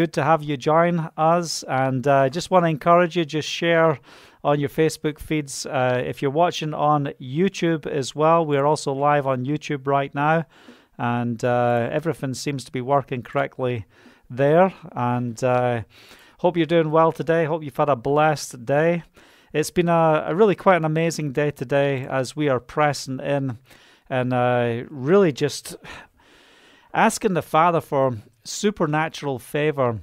good to have you join us. And I uh, just want to encourage you, just share on your Facebook feeds. Uh, if you're watching on YouTube as well, we're also live on YouTube right now. And uh, everything seems to be working correctly there. And uh, hope you're doing well today. Hope you've had a blessed day. It's been a, a really quite an amazing day today as we are pressing in and uh, really just asking the Father for supernatural favor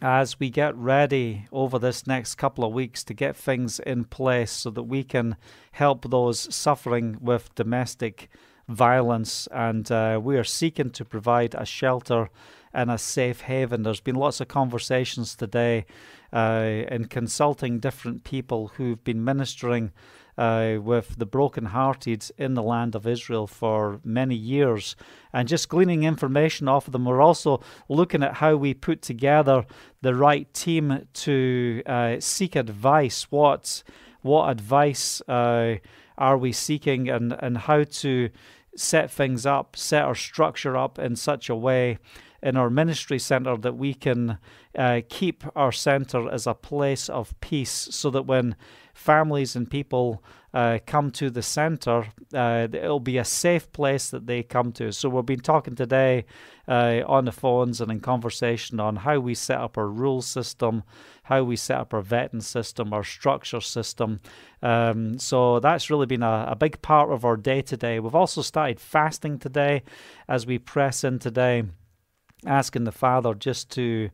as we get ready over this next couple of weeks to get things in place so that we can help those suffering with domestic violence. And uh, we are seeking to provide a shelter and a safe haven. There's been lots of conversations today uh, in consulting different people who've been ministering uh, with the brokenhearted in the land of Israel for many years and just gleaning information off of them. We're also looking at how we put together the right team to uh, seek advice. What, what advice uh, are we seeking and, and how to set things up, set our structure up in such a way in our ministry center that we can uh, keep our center as a place of peace so that when families and people uh, come to the center, uh, it'll be a safe place that they come to. So we've been talking today uh, on the phones and in conversation on how we set up our rule system, how we set up our vetting system, our structure system. Um, so that's really been a, a big part of our day today. We've also started fasting today as we press in today, asking the Father just to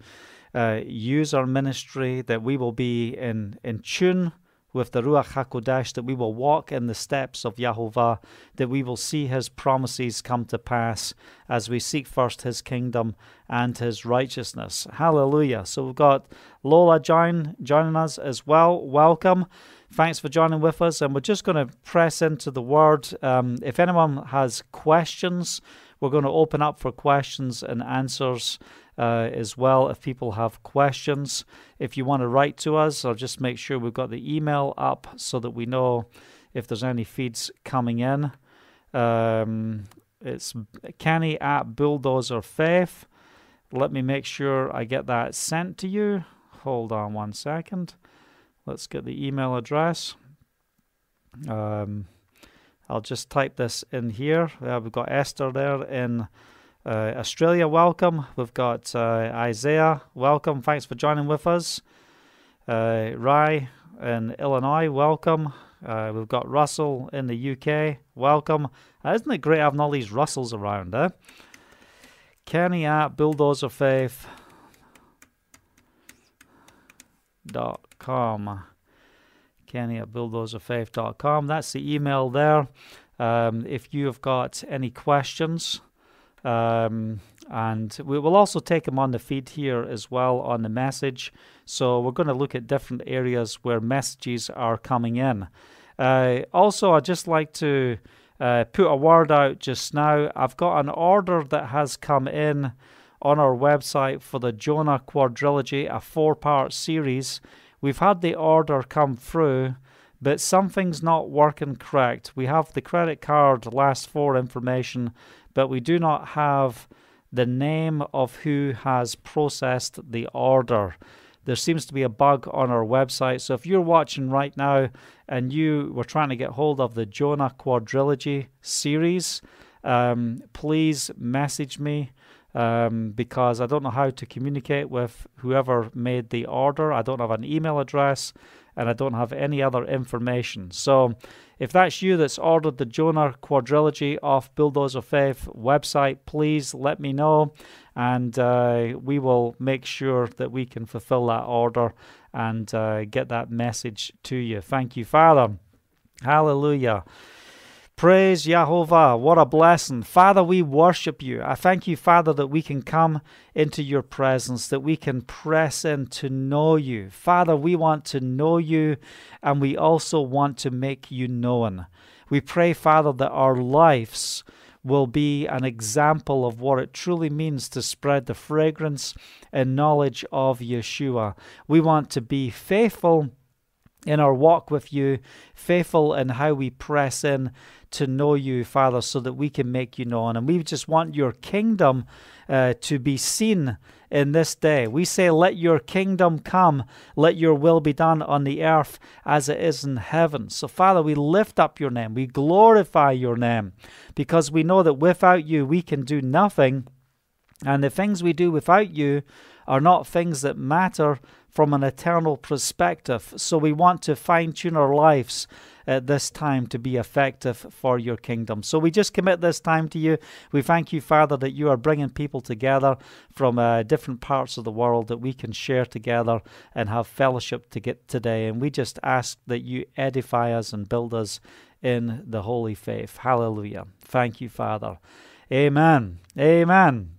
uh, use our ministry, that we will be in, in tune with the Ruach HaKodesh, that we will walk in the steps of Yahovah, that we will see his promises come to pass as we seek first his kingdom and his righteousness. Hallelujah. So we've got Lola join, joining us as well. Welcome. Thanks for joining with us. And we're just going to press into the word. Um, if anyone has questions, we're going to open up for questions and answers uh, as well if people have questions. If you want to write to us, I'll just make sure we've got the email up so that we know if there's any feeds coming in. Um, it's Kenny at Bulldozer Faith. Let me make sure I get that sent to you. Hold on one second. Let's get the email address. Um, I'll just type this in here. Uh, we've got Esther there in uh, Australia, welcome. We've got uh, Isaiah, welcome. Thanks for joining with us. Uh, Rye in Illinois, welcome. Uh, we've got Russell in the UK, welcome. Uh, isn't it great having all these Russells around, eh? Kenny at bulldozerfaith.com. Kenny at bulldozerfaith.com. That's the email there. Um, if you have got any questions, um, and we will also take them on the feed here as well on the message. So we're going to look at different areas where messages are coming in. Uh, also, I'd just like to uh, put a word out just now. I've got an order that has come in on our website for the Jonah Quadrilogy, a four part series. We've had the order come through, but something's not working correct. We have the credit card last four information, but we do not have the name of who has processed the order. There seems to be a bug on our website. So if you're watching right now and you were trying to get hold of the Jonah Quadrilogy series, um, please message me um, because I don't know how to communicate with whoever made the order. I don't have an email address and I don't have any other information. So if that's you that's ordered the Jonah quadrilogy off Bulldozer Faith website, please let me know and uh, we will make sure that we can fulfill that order and uh, get that message to you. Thank you, Father. Hallelujah. Praise Yahovah. What a blessing. Father, we worship you. I thank you, Father, that we can come into your presence, that we can press in to know you. Father, we want to know you and we also want to make you known. We pray, Father, that our lives will be an example of what it truly means to spread the fragrance and knowledge of Yeshua. We want to be faithful in our walk with you, faithful in how we press in to know you, Father, so that we can make you known. And we just want your kingdom uh, to be seen in this day. We say, Let your kingdom come, let your will be done on the earth as it is in heaven. So, Father, we lift up your name, we glorify your name, because we know that without you we can do nothing. And the things we do without you are not things that matter from an eternal perspective. So we want to fine tune our lives at this time to be effective for your kingdom. So we just commit this time to you. We thank you, Father, that you are bringing people together from uh, different parts of the world that we can share together and have fellowship to get today. And we just ask that you edify us and build us in the holy faith. Hallelujah. Thank you, Father. Amen. Amen.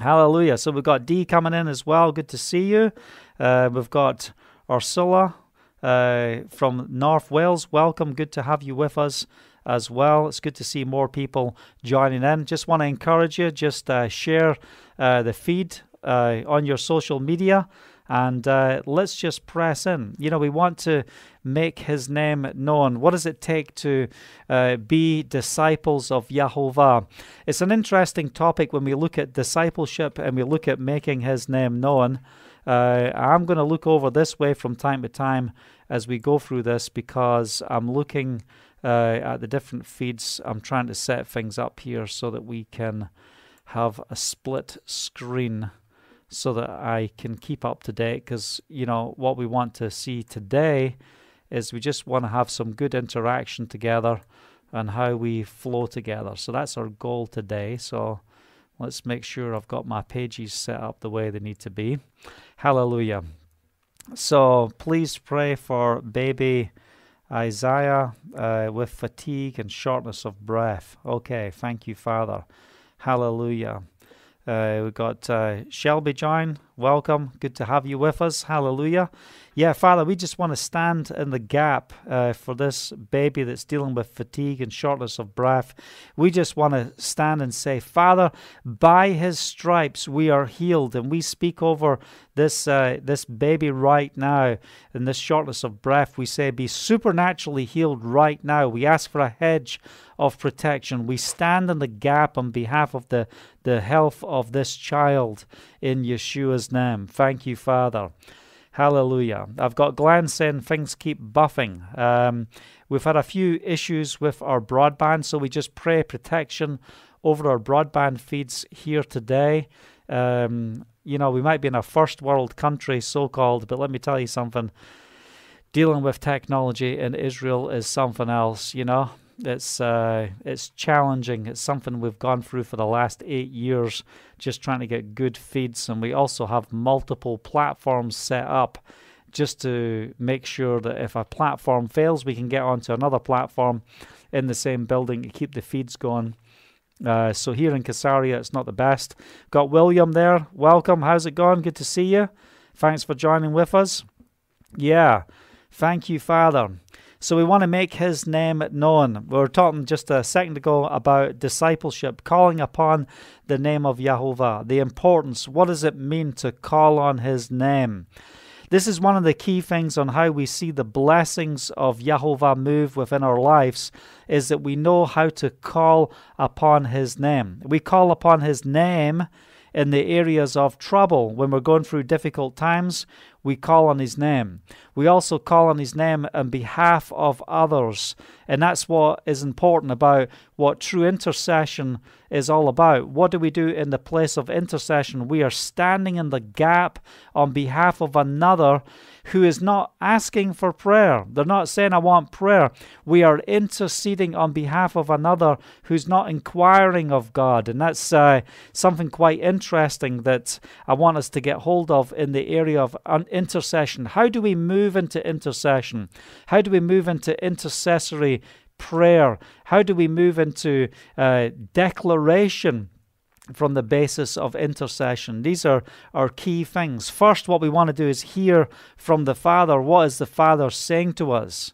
Hallelujah. So we've got D coming in as well. Good to see you. Uh, we've got Ursula uh, from North Wales. Welcome. Good to have you with us as well. It's good to see more people joining in. Just want to encourage you, just uh, share uh, the feed uh, on your social media and uh, let's just press in. You know, we want to make his name known. What does it take to uh, be disciples of Yahovah? It's an interesting topic when we look at discipleship and we look at making his name known. Uh, I'm going to look over this way from time to time as we go through this because I'm looking uh, at the different feeds. I'm trying to set things up here so that we can have a split screen so that I can keep up to date because, you know, what we want to see today is we just want to have some good interaction together and how we flow together. So that's our goal today. So let's make sure I've got my pages set up the way they need to be. Hallelujah. So please pray for baby Isaiah uh, with fatigue and shortness of breath. Okay, thank you, Father. Hallelujah. Uh, we've got uh, Shelby John. Welcome. Good to have you with us. Hallelujah. Yeah, Father, we just want to stand in the gap uh, for this baby that's dealing with fatigue and shortness of breath. We just want to stand and say, Father, by his stripes we are healed. And we speak over this, uh, this baby right now in this shortness of breath. We say, be supernaturally healed right now. We ask for a hedge of protection. We stand in the gap on behalf of the, the health of this child in Yeshua's name. Thank you, Father. Hallelujah. I've got Glenn saying things keep buffing. Um, we've had a few issues with our broadband, so we just pray protection over our broadband feeds here today. Um, you know, we might be in a first world country, so called, but let me tell you something. Dealing with technology in Israel is something else, you know. It's uh, it's challenging. It's something we've gone through for the last eight years, just trying to get good feeds, and we also have multiple platforms set up just to make sure that if a platform fails, we can get onto another platform in the same building to keep the feeds going. Uh, so here in Caesarea, it's not the best. Got William there. Welcome. How's it going? Good to see you. Thanks for joining with us. Yeah. Thank you, Father. So we want to make his name known. We were talking just a second ago about discipleship, calling upon the name of Yahovah, the importance. What does it mean to call on his name? This is one of the key things on how we see the blessings of Yahovah move within our lives is that we know how to call upon his name. We call upon his name in the areas of trouble when we're going through difficult times we call on his name. We also call on his name on behalf of others. And that's what is important about what true intercession is all about. What do we do in the place of intercession? We are standing in the gap on behalf of another who is not asking for prayer. They're not saying, I want prayer. We are interceding on behalf of another who's not inquiring of God. And that's uh, something quite interesting that I want us to get hold of in the area of intercession. How do we move into intercession? How do we move into intercessory prayer? How do we move into uh, declaration? From the basis of intercession. These are our key things. First, what we want to do is hear from the Father. What is the Father saying to us?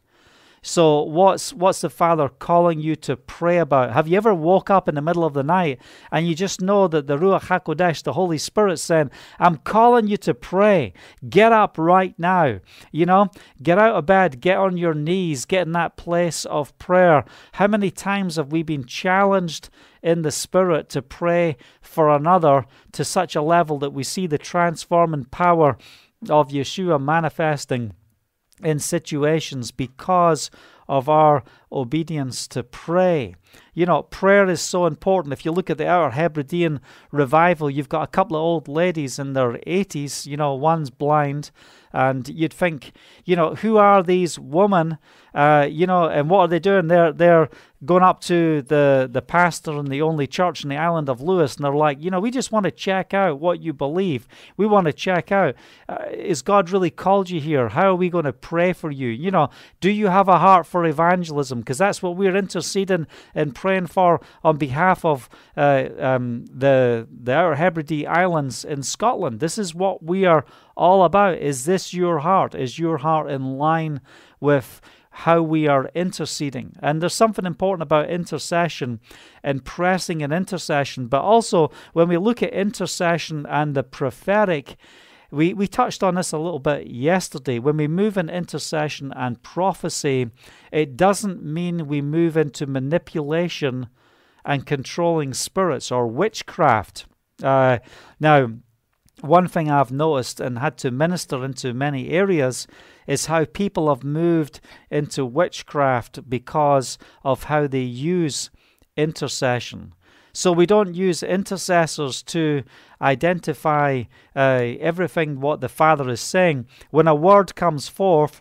So what's what's the Father calling you to pray about? Have you ever woke up in the middle of the night and you just know that the Ruach Hakodesh, the Holy Spirit, saying, "I'm calling you to pray. Get up right now. You know, get out of bed, get on your knees, get in that place of prayer." How many times have we been challenged in the Spirit to pray for another to such a level that we see the transforming power of Yeshua manifesting? In situations because of our obedience to pray. You know, prayer is so important. If you look at the Outer Hebridean revival, you've got a couple of old ladies in their 80s, you know, one's blind, and you'd think, you know, who are these women, uh, you know, and what are they doing? They're they're going up to the the pastor in the only church in the island of Lewis, and they're like, you know, we just want to check out what you believe. We want to check out uh, is God really called you here? How are we going to pray for you? You know, do you have a heart for evangelism? Because that's what we're interceding and praying for on behalf of uh, um, the the Outer Hebrides Islands in Scotland. This is what we are all about. Is this your heart? Is your heart in line with how we are interceding. And there's something important about intercession and pressing an intercession, but also when we look at intercession and the prophetic, we, we touched on this a little bit yesterday. When we move in intercession and prophecy, it doesn't mean we move into manipulation and controlling spirits or witchcraft. Uh, now, one thing I've noticed and had to minister into many areas is how people have moved into witchcraft because of how they use intercession. So we don't use intercessors to identify uh, everything what the Father is saying. When a word comes forth,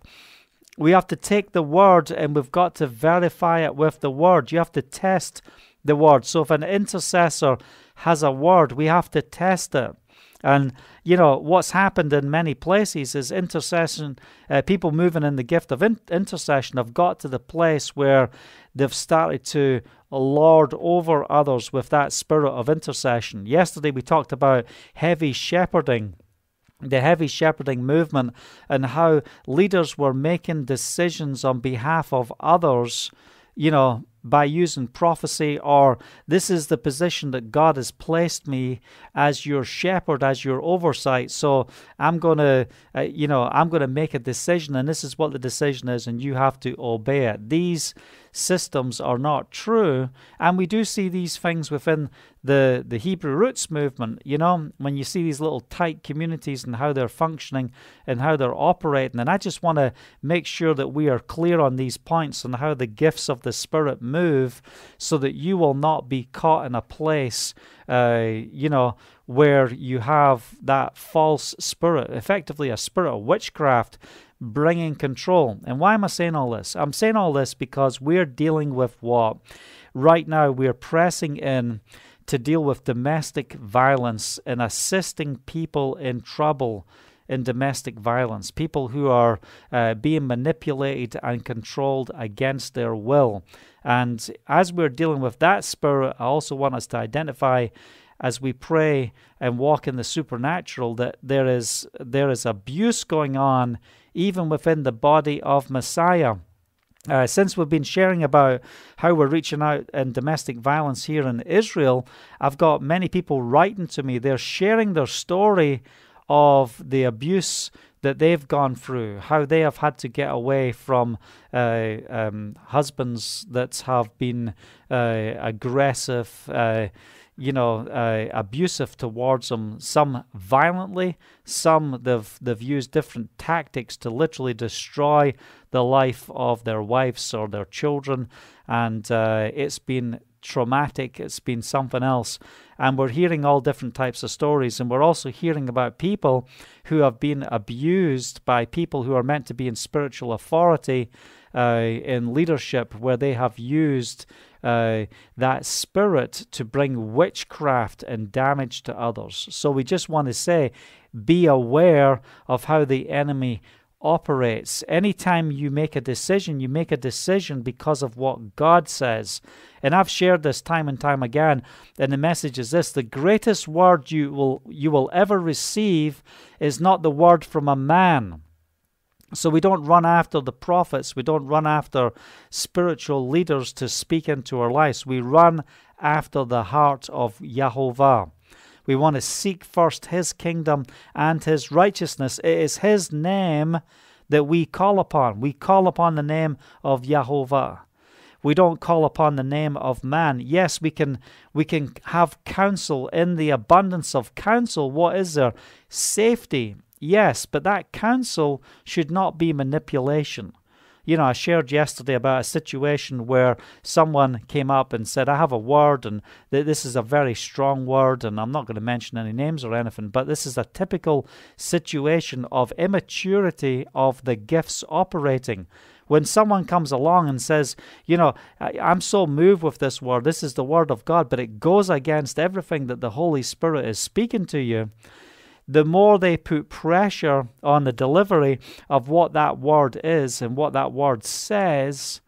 we have to take the word and we've got to verify it with the word. You have to test the word. So if an intercessor has a word, we have to test it. And you know what's happened in many places is intercession. Uh, people moving in the gift of in- intercession have got to the place where they've started to lord over others with that spirit of intercession. Yesterday we talked about heavy shepherding the heavy shepherding movement and how leaders were making decisions on behalf of others, you know, by using prophecy, or this is the position that God has placed me as your shepherd, as your oversight. So I'm going to, uh, you know, I'm going to make a decision, and this is what the decision is, and you have to obey it. These systems are not true. And we do see these things within the, the Hebrew roots movement. You know, when you see these little tight communities and how they're functioning and how they're operating. And I just want to make sure that we are clear on these points and how the gifts of the Spirit move so that you will not be caught in a place, uh, you know, where you have that false spirit, effectively a spirit of witchcraft bringing control. And why am I saying all this? I'm saying all this because we're dealing with what? Right now, we're pressing in to deal with domestic violence and assisting people in trouble in domestic violence, people who are uh, being manipulated and controlled against their will. And as we're dealing with that spirit, I also want us to identify as we pray and walk in the supernatural that there is there is abuse going on even within the body of Messiah. Uh, since we've been sharing about how we're reaching out in domestic violence here in Israel, I've got many people writing to me. They're sharing their story of the abuse that they've gone through, how they have had to get away from uh, um, husbands that have been uh, aggressive uh, you know, uh, abusive towards them. Some violently, some they've they've used different tactics to literally destroy the life of their wives or their children, and uh, it's been traumatic. It's been something else, and we're hearing all different types of stories, and we're also hearing about people who have been abused by people who are meant to be in spiritual authority, uh, in leadership, where they have used uh, that spirit to bring witchcraft and damage to others. So we just want to say be aware of how the enemy operates. Anytime you make a decision, you make a decision because of what God says. And I've shared this time and time again, and the message is this the greatest word you will you will ever receive is not the word from a man. So we don't run after the prophets, we don't run after spiritual leaders to speak into our lives. We run after the heart of Yahovah. We want to seek first His kingdom and His righteousness. It is His name that we call upon. We call upon the name of Yahovah. We don't call upon the name of man. Yes, we can we can have counsel in the abundance of counsel. What is there? Safety. Yes, but that counsel should not be manipulation. You know, I shared yesterday about a situation where someone came up and said, I have a word, and th- this is a very strong word, and I'm not going to mention any names or anything, but this is a typical situation of immaturity of the gifts operating. When someone comes along and says, you know, I'm so moved with this word, this is the word of God, but it goes against everything that the Holy Spirit is speaking to you, the more they put pressure on the delivery of what that word is and what that word says,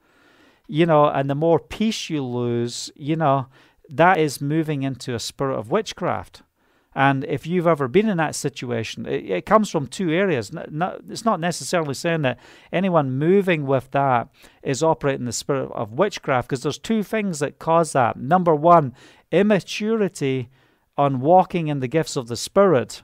you know, and the more peace you lose, you know, that is moving into a spirit of witchcraft. And if you've ever been in that situation, it, it comes from two areas. Not, it's not necessarily saying that anyone moving with that is operating the spirit of witchcraft, because there's two things that cause that. Number one, immaturity on walking in the gifts of the Spirit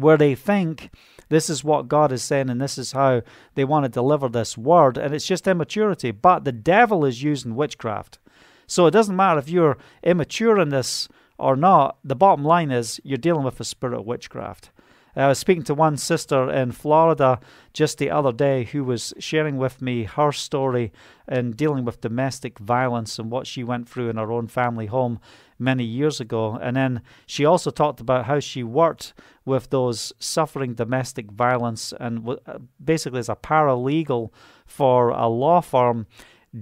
where they think this is what God is saying and this is how they want to deliver this word, and it's just immaturity. But the devil is using witchcraft. So it doesn't matter if you're immature in this or not, the bottom line is you're dealing with a spirit of witchcraft. I was speaking to one sister in Florida just the other day who was sharing with me her story in dealing with domestic violence and what she went through in her own family home many years ago. And then she also talked about how she worked with those suffering domestic violence and uh, basically as a paralegal for a law firm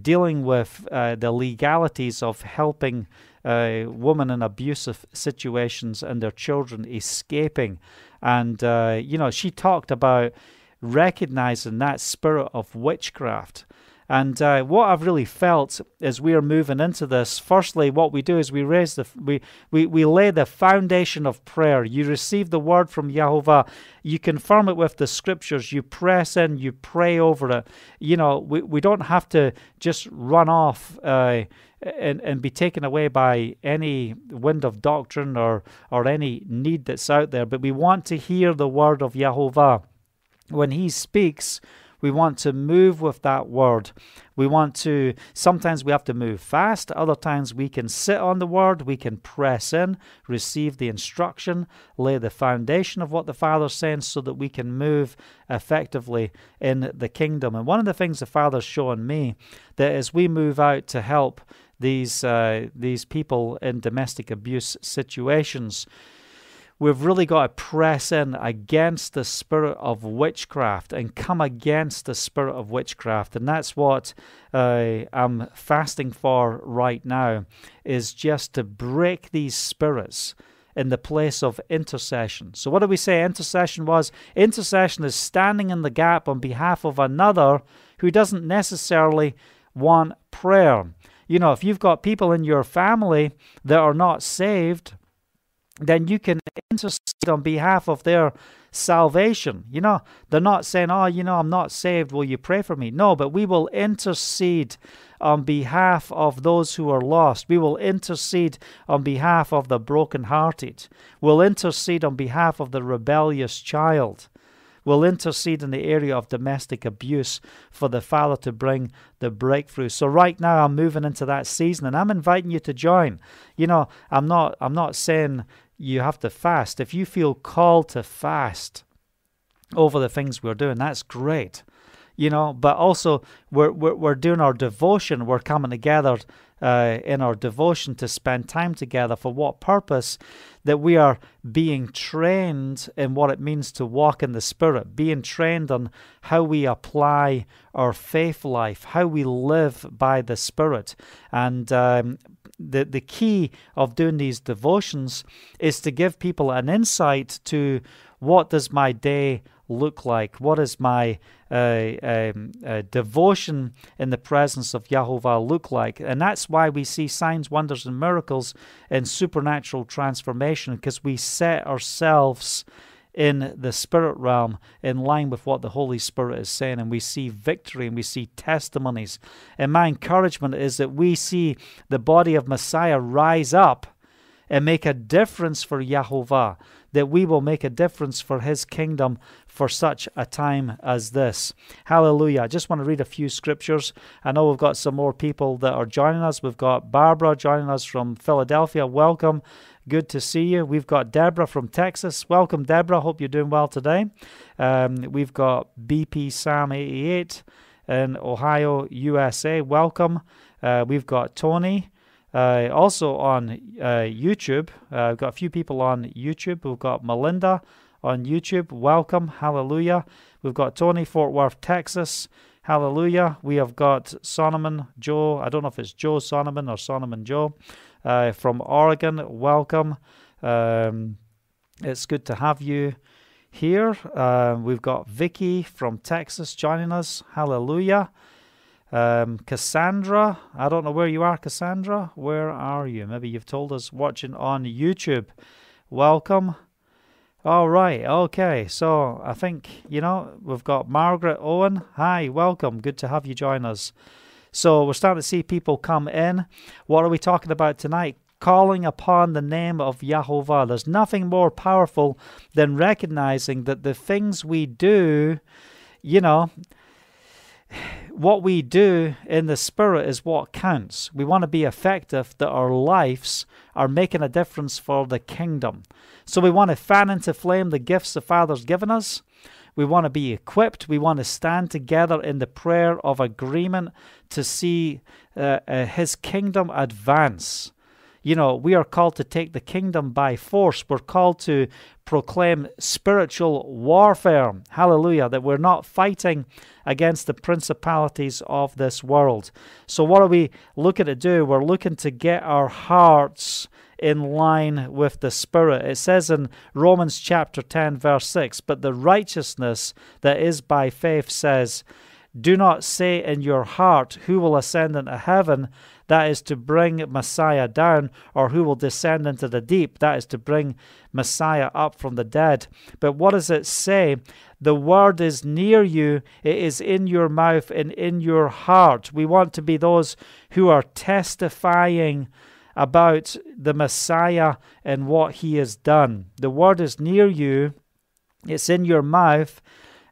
dealing with uh, the legalities of helping uh, women in abusive situations and their children escaping. And, uh, you know, she talked about recognizing that spirit of witchcraft and uh, what I've really felt as we are moving into this, firstly, what we do is we raise the we, we, we lay the foundation of prayer. You receive the word from Yahovah, you confirm it with the scriptures, you press in, you pray over it. You know, we, we don't have to just run off uh, and, and be taken away by any wind of doctrine or, or any need that's out there, but we want to hear the word of Yahovah. When he speaks, we want to move with that word. We want to, sometimes we have to move fast. Other times we can sit on the word. We can press in, receive the instruction, lay the foundation of what the Father's saying so that we can move effectively in the kingdom. And one of the things the Father's shown me that as we move out to help these uh, these people in domestic abuse situations, we've really got to press in against the spirit of witchcraft and come against the spirit of witchcraft and that's what uh, i'm fasting for right now is just to break these spirits in the place of intercession. So, what do we say intercession was? Intercession is standing in the gap on behalf of another who doesn't necessarily want prayer. You know, if you've got people in your family that are not saved, then you can intercede on behalf of their salvation. You know, they're not saying, Oh, you know, I'm not saved. Will you pray for me? No, but we will intercede on behalf of those who are lost. We will intercede on behalf of the brokenhearted. We'll intercede on behalf of the rebellious child. We'll intercede in the area of domestic abuse for the Father to bring the breakthrough. So right now I'm moving into that season and I'm inviting you to join. You know, I'm not I'm not saying you have to fast. If you feel called to fast over the things we're doing, that's great. You know, but also we're we're, we're doing our devotion. We're coming together uh, in our devotion to spend time together. For what purpose? That we are being trained in what it means to walk in the Spirit, being trained on how we apply our faith life, how we live by the Spirit. And um, the, the key of doing these devotions is to give people an insight to what does my day look like? What is my uh, um, uh, devotion in the presence of Yahovah look like? And that's why we see signs, wonders, and miracles and supernatural transformation because we set ourselves in the spirit realm in line with what the Holy Spirit is saying, and we see victory and we see testimonies. And my encouragement is that we see the body of Messiah rise up and make a difference for Yahovah, that we will make a difference for his kingdom for such a time as this. Hallelujah. I just want to read a few scriptures. I know we've got some more people that are joining us. We've got Barbara joining us from Philadelphia. Welcome. Good to see you. We've got Deborah from Texas. Welcome, Deborah. Hope you're doing well today. Um, we've got BP Sam 88 in Ohio, USA. Welcome. Uh, we've got Tony. Uh, also on uh, YouTube, uh, we've got a few people on YouTube. We've got Melinda on YouTube. Welcome. Hallelujah. We've got Tony, Fort Worth, Texas. Hallelujah. We have got Sonoman Joe. I don't know if it's Joe Sonoman or Sonoman Joe uh, from Oregon. Welcome. Um, it's good to have you here. Uh, we've got Vicky from Texas joining us. Hallelujah. Um, Cassandra, I don't know where you are, Cassandra. Where are you? Maybe you've told us watching on YouTube. Welcome. All right, okay. So I think, you know, we've got Margaret Owen. Hi, welcome. Good to have you join us. So we're starting to see people come in. What are we talking about tonight? Calling upon the name of Yahovah. There's nothing more powerful than recognizing that the things we do, you know, what we do in the spirit is what counts. We want to be effective, that our lives are making a difference for the kingdom. So we want to fan into flame the gifts the Father's given us. We want to be equipped. We want to stand together in the prayer of agreement to see uh, uh, His kingdom advance. You know, we are called to take the kingdom by force. We're called to proclaim spiritual warfare. Hallelujah. That we're not fighting against the principalities of this world. So, what are we looking to do? We're looking to get our hearts in line with the Spirit. It says in Romans chapter 10, verse 6 But the righteousness that is by faith says, Do not say in your heart, Who will ascend into heaven? that is to bring Messiah down, or who will descend into the deep, that is to bring Messiah up from the dead. But what does it say? The word is near you, it is in your mouth and in your heart. We want to be those who are testifying about the Messiah and what he has done. The word is near you, it's in your mouth,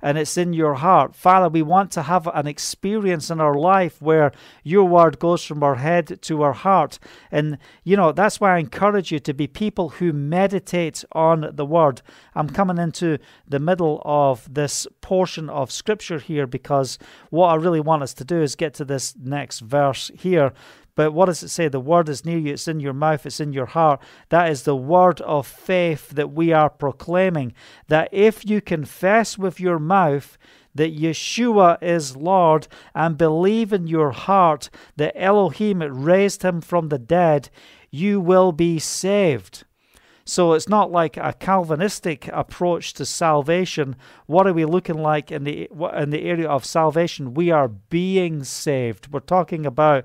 and it's in your heart. Father, we want to have an experience in our life where your word goes from our head to our heart. And, you know, that's why I encourage you to be people who meditate on the word. I'm coming into the middle of this portion of scripture here because what I really want us to do is get to this next verse here but what does it say? The word is near you, it's in your mouth, it's in your heart. That is the word of faith that we are proclaiming. That if you confess with your mouth that Yeshua is Lord and believe in your heart that Elohim raised him from the dead, you will be saved. So it's not like a Calvinistic approach to salvation. What are we looking like in the in the area of salvation? We are being saved. We're talking about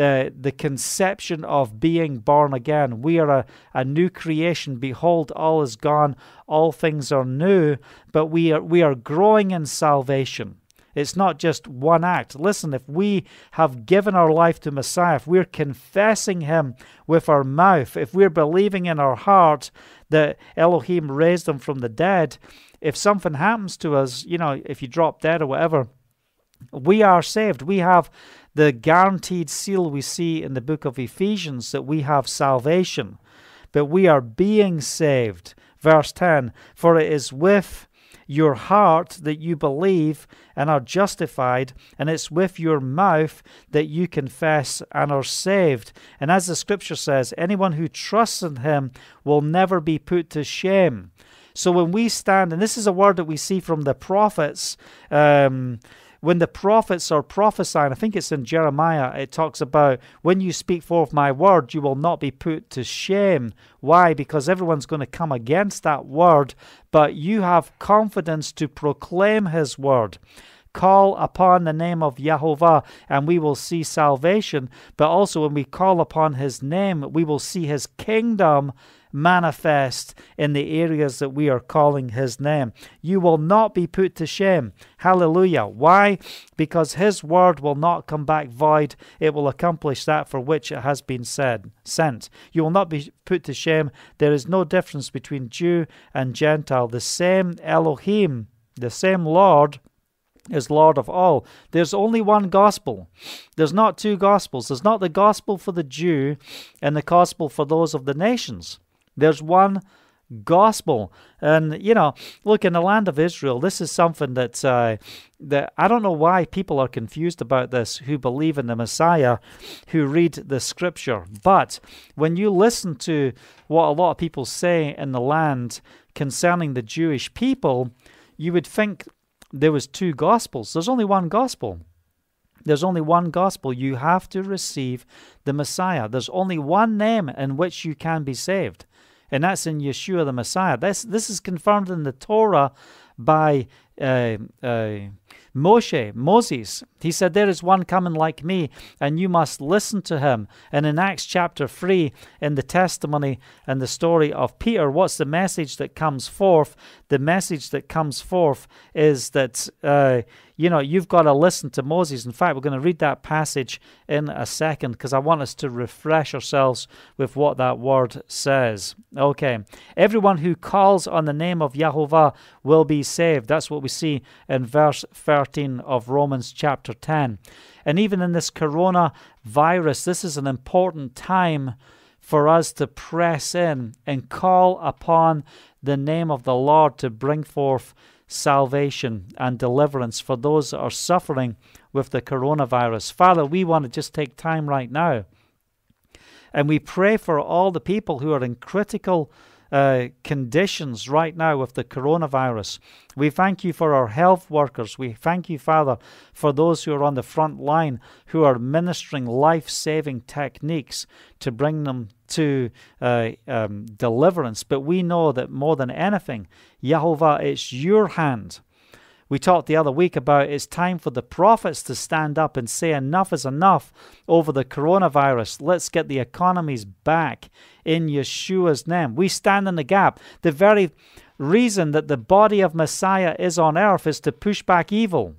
uh, the conception of being born again. We are a, a new creation. Behold, all is gone, all things are new, but we are, we are growing in salvation. It's not just one act. Listen, if we have given our life to Messiah, if we're confessing Him with our mouth, if we're believing in our heart that Elohim raised Him from the dead, if something happens to us, you know, if you drop dead or whatever, we are saved. We have the guaranteed seal we see in the book of Ephesians that we have salvation, but we are being saved. Verse 10 For it is with your heart that you believe and are justified, and it's with your mouth that you confess and are saved. And as the scripture says, anyone who trusts in him will never be put to shame. So when we stand, and this is a word that we see from the prophets, um, when the prophets are prophesying, I think it's in Jeremiah, it talks about when you speak forth my word, you will not be put to shame. Why? Because everyone's going to come against that word, but you have confidence to proclaim his word call upon the name of Yahovah and we will see salvation. But also, when we call upon his name, we will see his kingdom manifest in the areas that we are calling His name. You will not be put to shame. Hallelujah. Why? Because His word will not come back void. It will accomplish that for which it has been said, sent. You will not be put to shame. There is no difference between Jew and Gentile. The same Elohim, the same Lord, is Lord of all. There's only one gospel. There's not two gospels. There's not the gospel for the Jew and the gospel for those of the nations. There's one gospel. And you know, look in the land of Israel, this is something that uh, that I don't know why people are confused about this who believe in the Messiah, who read the Scripture. But when you listen to what a lot of people say in the land concerning the Jewish people, you would think there was two gospels. There's only one gospel. There's only one gospel. You have to receive the Messiah. There's only one name in which you can be saved, and that's in Yeshua the Messiah. This this is confirmed in the Torah by uh, uh, Moshe, Moses. He said, There is one coming like me, and you must listen to him. And in Acts chapter 3, in the testimony and the story of Peter, what's the message that comes forth? The message that comes forth is that. Uh, you know, you've got to listen to Moses. In fact, we're going to read that passage in a second because I want us to refresh ourselves with what that word says. Okay. Everyone who calls on the name of Yahovah will be saved. That's what we see in verse 13 of Romans chapter 10. And even in this coronavirus, this is an important time for us to press in and call upon the name of the Lord to bring forth salvation and deliverance for those that are suffering with the coronavirus. Father, we want to just take time right now and we pray for all the people who are in critical uh, conditions right now with the coronavirus. We thank you for our health workers. We thank you, Father, for those who are on the front line who are ministering life saving techniques to bring them to uh, um, deliverance. But we know that more than anything, Yahovah, it's your hand. We talked the other week about it's time for the prophets to stand up and say enough is enough over the coronavirus. Let's get the economies back in Yeshua's name. We stand in the gap. The very reason that the body of Messiah is on earth is to push back evil.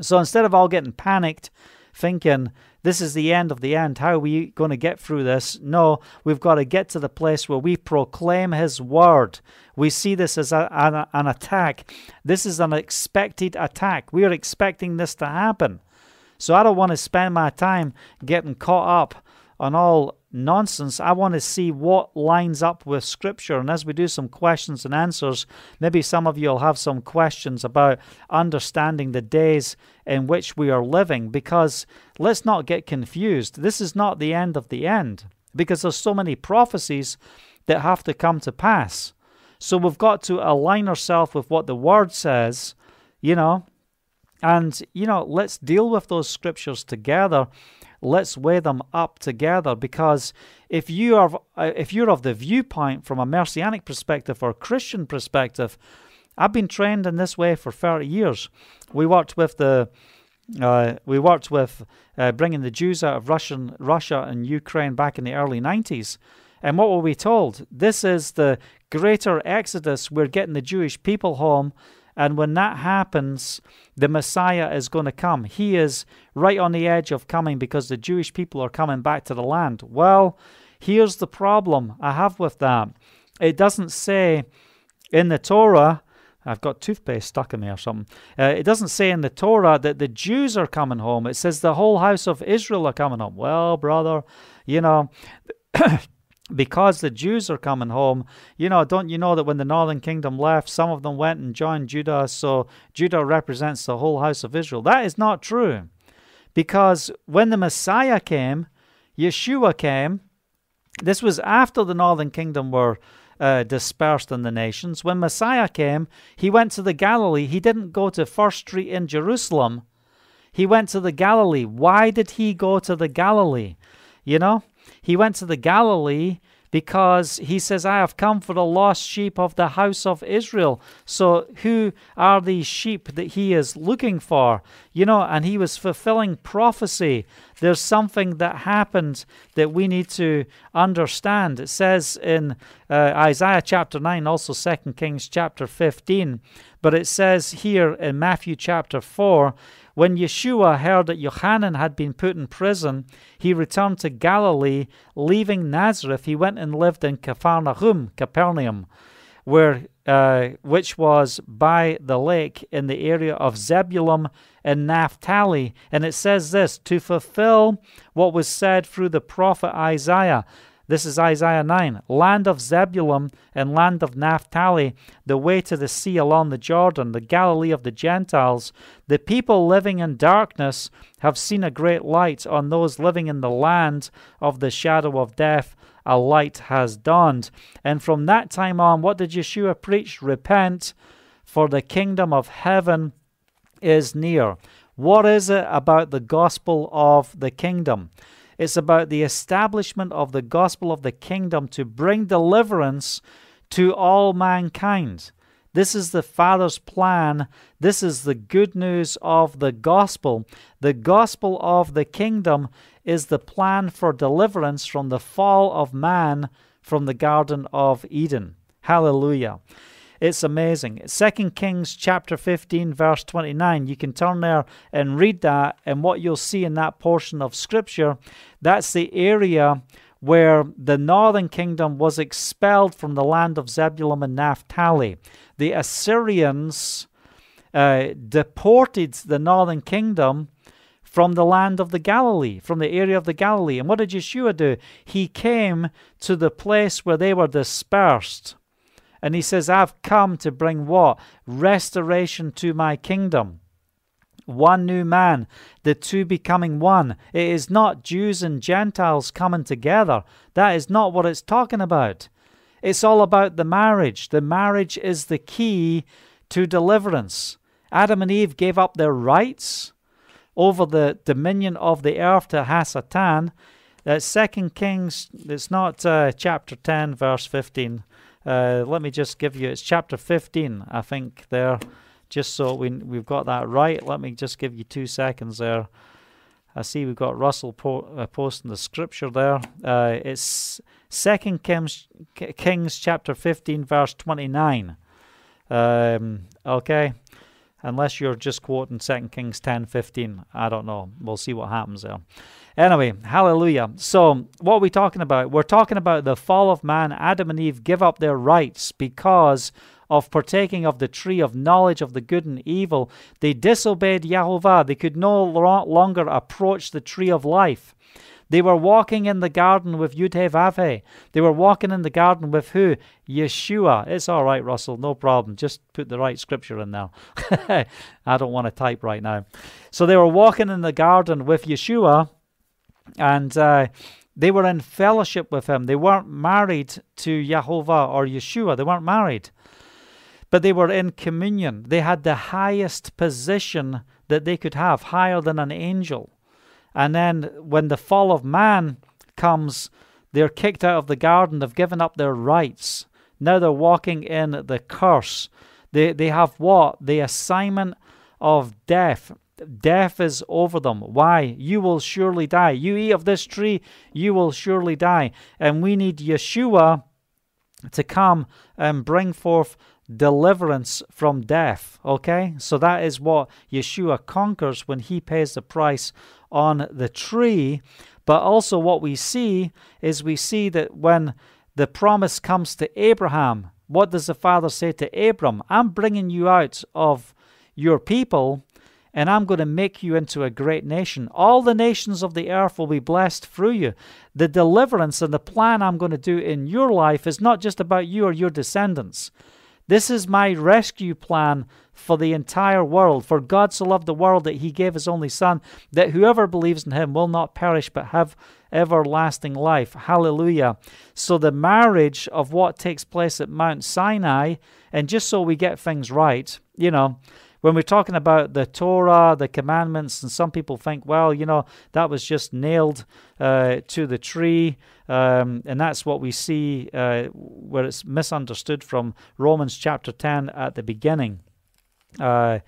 So instead of all getting panicked, thinking, this is the end of the end. How are we going to get through this? No, we've got to get to the place where we proclaim His word. We see this as a, an, an attack. This is an expected attack. We are expecting this to happen. So I don't want to spend my time getting caught up on all nonsense. I want to see what lines up with Scripture. And as we do some questions and answers, maybe some of you will have some questions about understanding the days in which we are living. Because let's not get confused. This is not the end of the end, because there's so many prophecies that have to come to pass. So we've got to align ourselves with what the Word says, you know, and, you know, let's deal with those scriptures together let's weigh them up together because if you are uh, if you're of the viewpoint from a messianic perspective or Christian perspective, I've been trained in this way for 30 years. We worked with the uh, we worked with uh, bringing the Jews out of Russian Russia and Ukraine back in the early 90s. And what were we told? This is the greater exodus. We're getting the Jewish people home and when that happens, the Messiah is going to come. He is right on the edge of coming because the Jewish people are coming back to the land. Well, here's the problem I have with that. It doesn't say in the Torah, I've got toothpaste stuck in me or something. Uh, it doesn't say in the Torah that the Jews are coming home. It says the whole house of Israel are coming home. Well, brother, you know. Because the Jews are coming home, you know, don't you know that when the northern kingdom left, some of them went and joined Judah, so Judah represents the whole house of Israel? That is not true. Because when the Messiah came, Yeshua came, this was after the northern kingdom were uh, dispersed in the nations. When Messiah came, he went to the Galilee. He didn't go to First Street in Jerusalem. He went to the Galilee. Why did he go to the Galilee? You know, he went to the Galilee because he says, I have come for the lost sheep of the house of Israel. So, who are these sheep that he is looking for? You know, and he was fulfilling prophecy. There's something that happened that we need to understand. It says in uh, Isaiah chapter 9, also 2 Kings chapter 15, but it says here in Matthew chapter 4, when Yeshua heard that Yohanan had been put in prison, he returned to Galilee. Leaving Nazareth, he went and lived in Capernaum, Capernaum, where uh, which was by the lake in the area of Zebulun and Naphtali. And it says this to fulfill what was said through the prophet Isaiah. This is Isaiah 9. Land of Zebulun and land of Naphtali, the way to the sea along the Jordan, the Galilee of the Gentiles. The people living in darkness have seen a great light. On those living in the land of the shadow of death, a light has dawned. And from that time on, what did Yeshua preach? Repent, for the kingdom of heaven is near. What is it about the gospel of the kingdom? It's about the establishment of the gospel of the kingdom to bring deliverance to all mankind. This is the Father's plan. This is the good news of the gospel. The gospel of the kingdom is the plan for deliverance from the fall of man from the Garden of Eden. Hallelujah. It's amazing. Second Kings chapter 15 verse 29. You can turn there and read that and what you'll see in that portion of scripture, that's the area where the northern kingdom was expelled from the land of Zebulun and Naphtali. The Assyrians uh, deported the northern kingdom from the land of the Galilee, from the area of the Galilee. And what did Yeshua do? He came to the place where they were dispersed. And he says, I've come to bring what? Restoration to my kingdom. One new man, the two becoming one. It is not Jews and Gentiles coming together. That is not what it's talking about. It's all about the marriage. The marriage is the key to deliverance. Adam and Eve gave up their rights over the dominion of the earth to Hasatan. That's Second Kings, it's not uh, chapter 10, verse 15. Uh, let me just give you, it's chapter 15, I think, there, just so we, we've got that right. Let me just give you two seconds there. I see we've got Russell po- uh, posting the scripture there. Uh, it's Second Kings, Kings chapter 15, verse 29. Um, okay, unless you're just quoting Second Kings 10, 15. I don't know. We'll see what happens there. Anyway, hallelujah. So, what are we talking about? We're talking about the fall of man. Adam and Eve give up their rights because of partaking of the tree of knowledge of the good and evil. They disobeyed Yahovah. They could no longer approach the tree of life. They were walking in the garden with Yudhe They were walking in the garden with who? Yeshua. It's all right, Russell, no problem. Just put the right scripture in there. I don't want to type right now. So they were walking in the garden with Yeshua and uh, they were in fellowship with him. They weren't married to Jehovah or Yeshua, they weren't married, but they were in communion. They had the highest position that they could have, higher than an angel. And then when the fall of man comes, they're kicked out of the garden, they've given up their rights. Now they're walking in the curse. They, they have what? The assignment of death death is over them. Why? You will surely die. You eat of this tree, you will surely die. And we need Yeshua to come and bring forth deliverance from death. Okay? So that is what Yeshua conquers when he pays the price on the tree. But also, what we see is we see that when the promise comes to Abraham, what does the Father say to Abram? I'm bringing you out of your people and I'm going to make you into a great nation. All the nations of the earth will be blessed through you. The deliverance and the plan I'm going to do in your life is not just about you or your descendants. This is my rescue plan for the entire world. For God so loved the world that he gave his only Son, that whoever believes in him will not perish but have everlasting life. Hallelujah. So, the marriage of what takes place at Mount Sinai, and just so we get things right, you know, when we're talking about the Torah, the commandments, and some people think, well, you know, that was just nailed uh, to the tree, um, and that's what we see uh, where it's misunderstood from Romans chapter 10 at the beginning. Uh,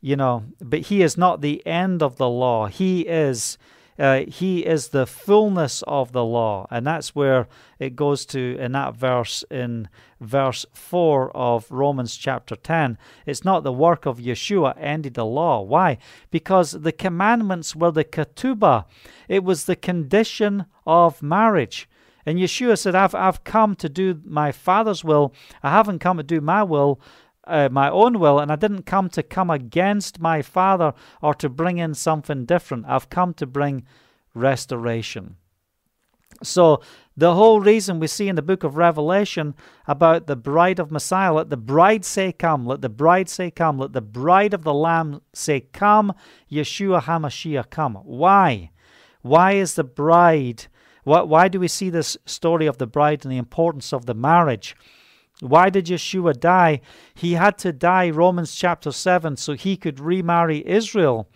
you know, but he is not the end of the law. He is uh, he is the fullness of the law. And that's where it goes to in that verse, in verse 4 of Romans chapter 10. It's not the work of Yeshua ended the law. Why? Because the commandments were the ketubah, it was the condition of marriage. And Yeshua said, I've, I've come to do my Father's will. I haven't come to do my will uh, my own will, and I didn't come to come against my Father or to bring in something different. I've come to bring restoration. So, the whole reason we see in the book of Revelation about the bride of Messiah, let the bride say, Come, let the bride say, Come, let the bride of the Lamb say, Come, Yeshua HaMashiach, come. Why? Why is the bride, why, why do we see this story of the bride and the importance of the marriage? Why did Yeshua die? He had to die, Romans chapter 7, so he could remarry Israel.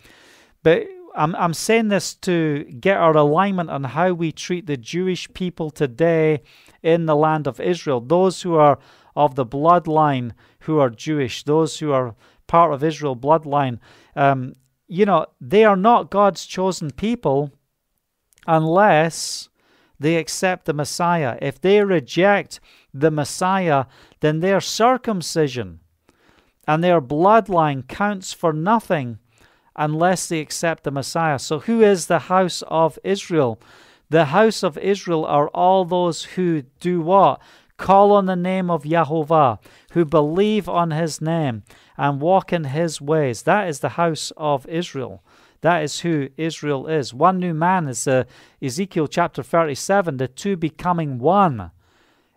But I'm, I'm saying this to get our alignment on how we treat the Jewish people today in the land of Israel. Those who are of the bloodline who are Jewish, those who are part of Israel bloodline, um, you know, they are not God's chosen people unless they accept the Messiah. If they reject the Messiah, then their circumcision and their bloodline counts for nothing unless they accept the Messiah. So, who is the house of Israel? The house of Israel are all those who do what? Call on the name of Yahovah, who believe on his name and walk in his ways. That is the house of Israel. That is who Israel is. One new man is uh, Ezekiel chapter 37, the two becoming one.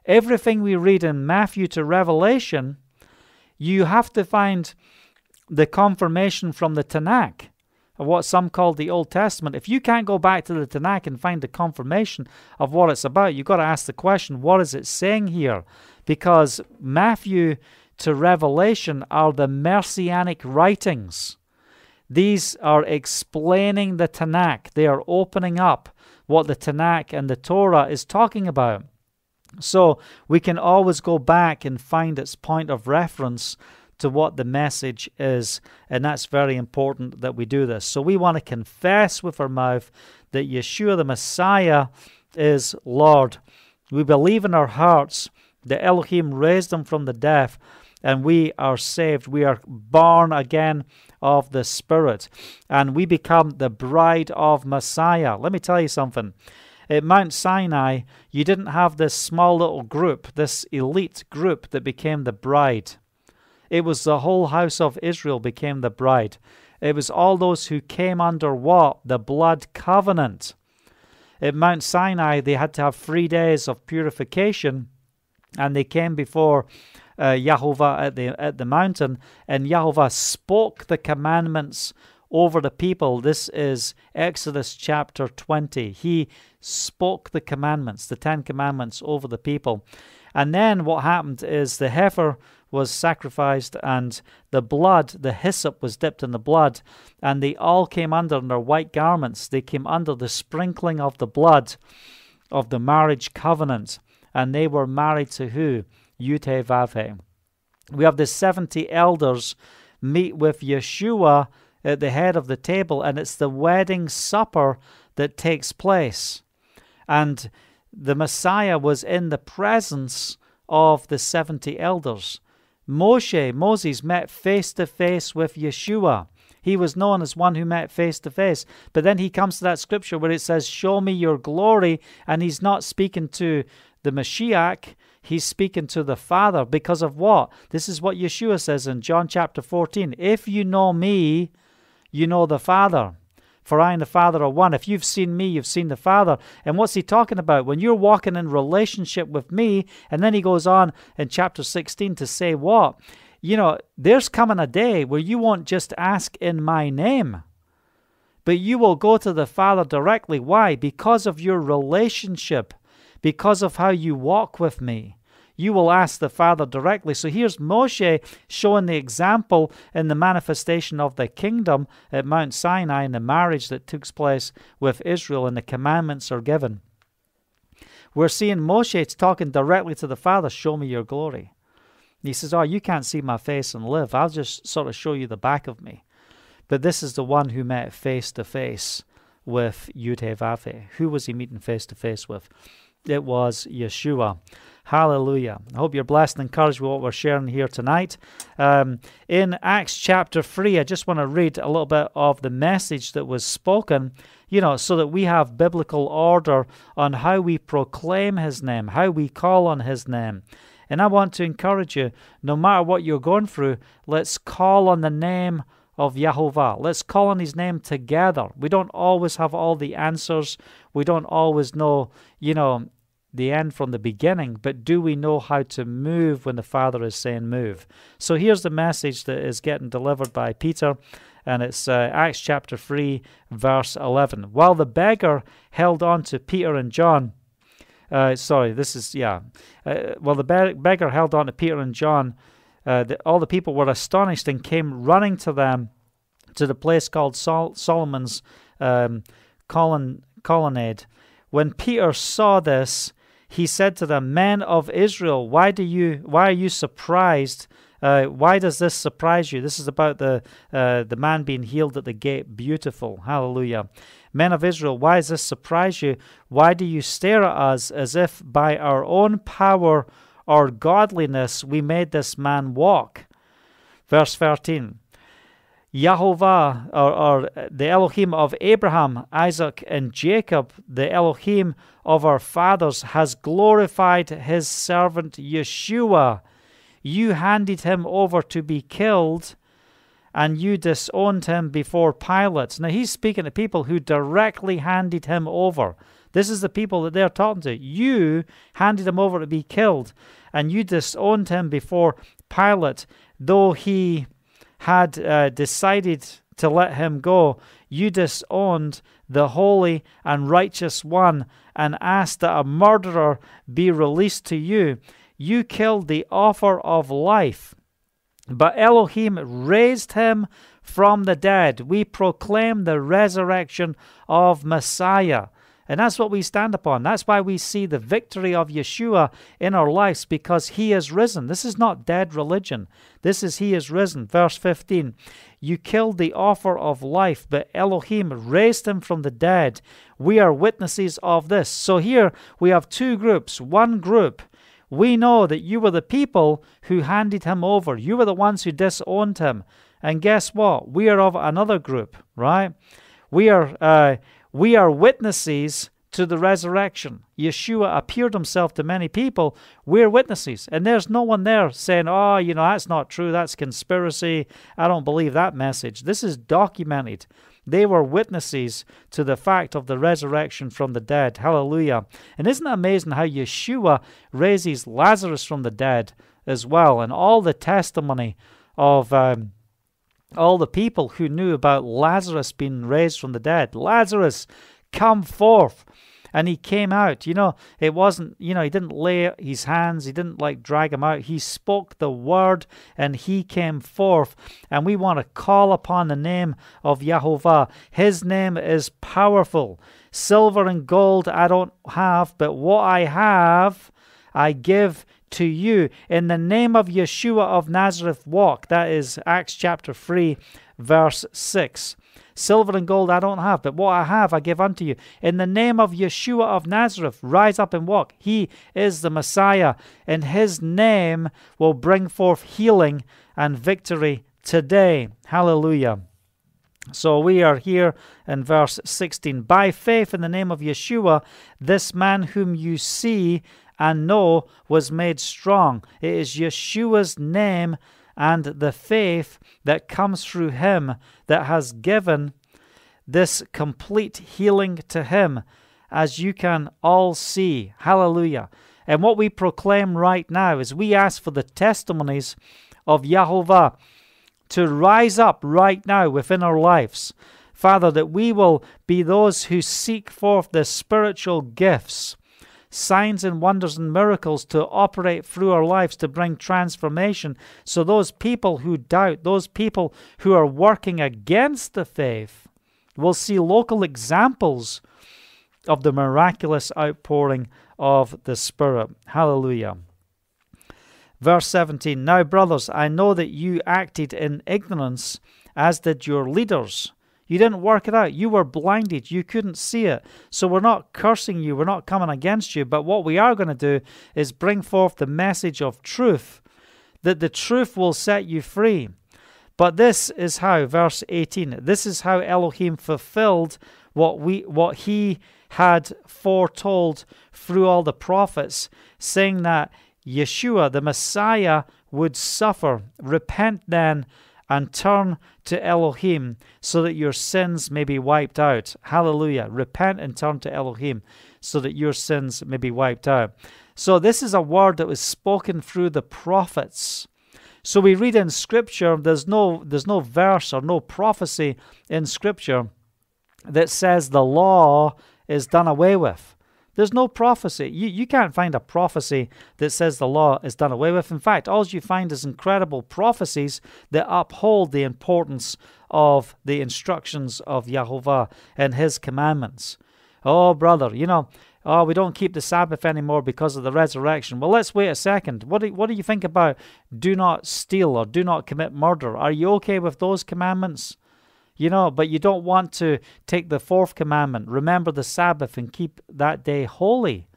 Everything we read in Matthew to Revelation, you have to find the confirmation from the Tanakh, of what some call the Old Testament. If you can't go back to the Tanakh and find the confirmation of what it's about, you've got to ask the question, what is it saying here? Because Matthew to Revelation are the messianic writings. These are explaining the Tanakh. They are opening up what the Tanakh and the Torah is talking about. So we can always go back and find its point of reference to what the message is. And that's very important that we do this. So we want to confess with our mouth that Yeshua the Messiah is Lord. We believe in our hearts that Elohim raised him from the dead and we are saved. We are born again of the Spirit and we become the bride of Messiah. Let me tell you something. At Mount Sinai, you didn't have this small little group, this elite group that became the bride. It was the whole house of Israel became the bride. It was all those who came under what? The blood covenant. At Mount Sinai, they had to have three days of purification, and they came before uh, Yahovah at the at the mountain, and Yahovah spoke the commandments over the people. This is Exodus chapter 20. He spoke the commandments, the Ten Commandments, over the people. And then what happened is the heifer was sacrificed and the blood, the hyssop, was dipped in the blood, and they all came under in their white garments. They came under the sprinkling of the blood of the marriage covenant, and they were married to who? Yute. We have the 70 elders meet with Yeshua at the head of the table, and it's the wedding supper that takes place. And the Messiah was in the presence of the 70 elders. Moshe, Moses, met face to face with Yeshua. He was known as one who met face to face. But then he comes to that scripture where it says, Show me your glory. And he's not speaking to the Mashiach, he's speaking to the Father. Because of what? This is what Yeshua says in John chapter 14 If you know me, you know the Father. For I and the Father are one. If you've seen me, you've seen the Father. And what's he talking about? When you're walking in relationship with me, and then he goes on in chapter 16 to say what? You know, there's coming a day where you won't just ask in my name, but you will go to the Father directly. Why? Because of your relationship, because of how you walk with me. you will ask the Father directly. So here's Moshe showing the example in the manifestation of the kingdom at Mount Sinai and the marriage that took place with Israel, and the commandments are given. We're seeing Moshe talking directly to the Father, Show me your glory. He says, Oh, you can't see my face and live. I'll just sort of show you the back of me. But this is the one who met face to face with Yudhe Who was he meeting face to face with? It was Yeshua. Hallelujah. I hope you're blessed and encouraged with what we're sharing here tonight. Um, in Acts chapter 3, I just want to read a little bit of the message that was spoken, you know, so that we have biblical order on how we proclaim his name, how we call on his name. And I want to encourage you, no matter what you're going through, let's call on the name of Yahovah. Let's call on his name together. We don't always have all the answers. We don't always know, you know, the end from the beginning, but do we know how to move when the Father is saying move? So here's the message that is getting delivered by Peter, and it's uh, Acts chapter 3, verse 11. While the beggar held on to Peter and John, uh, sorry, this is, yeah. Uh, while the be- beggar held on to Peter and John, uh, the, all the people were astonished and came running to them to the place called Sol- Solomon's um, colon- colonnade. When Peter saw this, he said to them, Men of Israel, why do you why are you surprised? Uh, why does this surprise you? This is about the uh, the man being healed at the gate. Beautiful, hallelujah. Men of Israel, why does this surprise you? Why do you stare at us as if by our own power or godliness we made this man walk? Verse 13. Yahovah, or, or, the Elohim of Abraham, Isaac, and Jacob, the Elohim of our fathers, has glorified his servant Yeshua. You handed him over to be killed, and you disowned him before Pilate. Now he's speaking to people who directly handed him over. This is the people that they're talking to. You handed him over to be killed, and you disowned him before Pilate, though he had uh, decided to let him go, you disowned the holy and righteous one and asked that a murderer be released to you. You killed the offer of life. But Elohim raised him from the dead. We proclaim the resurrection of Messiah. And that's what we stand upon. That's why we see the victory of Yeshua in our lives because he is risen. This is not dead religion. This is he is risen. Verse 15 You killed the offer of life, but Elohim raised him from the dead. We are witnesses of this. So here we have two groups. One group we know that you were the people who handed him over. You were the ones who disowned him. And guess what? We are of another group, right? We are uh, we are witnesses to the resurrection. Yeshua appeared himself to many people. We're witnesses. And there's no one there saying, oh, you know, that's not true. That's conspiracy. I don't believe that message. This is documented. They were witnesses to the fact of the resurrection from the dead. Hallelujah. And isn't it amazing how Yeshua raises Lazarus from the dead as well? And all the testimony of. Um, all the people who knew about Lazarus being raised from the dead. Lazarus, come forth. And he came out. You know, it wasn't, you know, he didn't lay his hands, he didn't like drag him out. He spoke the word and he came forth. And we want to call upon the name of Yahovah. His name is powerful. Silver and gold I don't have, but what I have, I give to you. In the name of Yeshua of Nazareth, walk. That is Acts chapter 3, verse 6. Silver and gold I don't have, but what I have I give unto you. In the name of Yeshua of Nazareth, rise up and walk. He is the Messiah, and his name will bring forth healing and victory today. Hallelujah. So we are here in verse 16. By faith in the name of Yeshua, this man whom you see and know was made strong. It is Yeshua's name and the faith that comes through him that has given this complete healing to him, as you can all see. Hallelujah. And what we proclaim right now is we ask for the testimonies of Yahovah to rise up right now within our lives. Father, that we will be those who seek forth the spiritual gifts signs and wonders and miracles to operate through our lives to bring transformation. So, those people who doubt, those people who are working against the faith, will see local examples of the miraculous outpouring of the Spirit. Hallelujah. Verse 17 Now, brothers, I know that you acted in ignorance, as did your leaders. You didn't work it out. You were blinded. You couldn't see it. So we're not cursing you. We're not coming against you. But what we are going to do is bring forth the message of truth, that the truth will set you free. But this is how, verse 18, this is how Elohim fulfilled what we what he had foretold through all the prophets, saying that Yeshua, the Messiah, would suffer. Repent then and turn to Elohim so that your sins may be wiped out. Hallelujah. Repent and turn to Elohim so that your sins may be wiped out. So, this is a word that was spoken through the prophets. So we read in Scripture, there's no, there's no verse or no prophecy in Scripture that says the law is done away with. There's no prophecy. You, you can't find a prophecy that says the law is done away with. In fact, all you find is incredible prophecies that uphold the importance of the instructions of Yahovah and His commandments. Oh, brother, you know, oh, we don't keep the Sabbath anymore because of the resurrection. Well, let's wait a second. What do, what do you think about do not steal or do not commit murder? Are you okay with those commandments? You know, but you don't want to take the fourth commandment, remember the Sabbath and keep that day holy.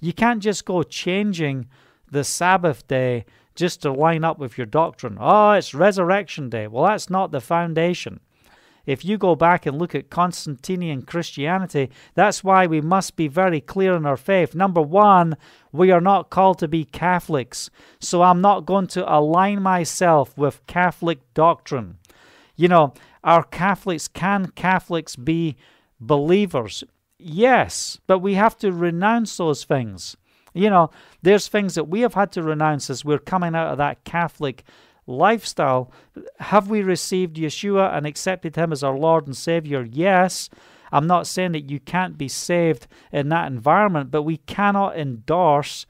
You can't just go changing the Sabbath day just to line up with your doctrine. Oh, it's resurrection day. Well, that's not the foundation. If you go back and look at Constantinian Christianity, that's why we must be very clear in our faith. Number one, we are not called to be Catholics, so I'm not going to align myself with Catholic doctrine. You know, are Catholics, can Catholics be believers? Yes, but we have to renounce those things. You know, there's things that we have had to renounce as we're coming out of that Catholic lifestyle. Have we received Yeshua and accepted Him as our Lord and Savior? Yes. I'm not saying that you can't be saved in that environment, but we cannot endorse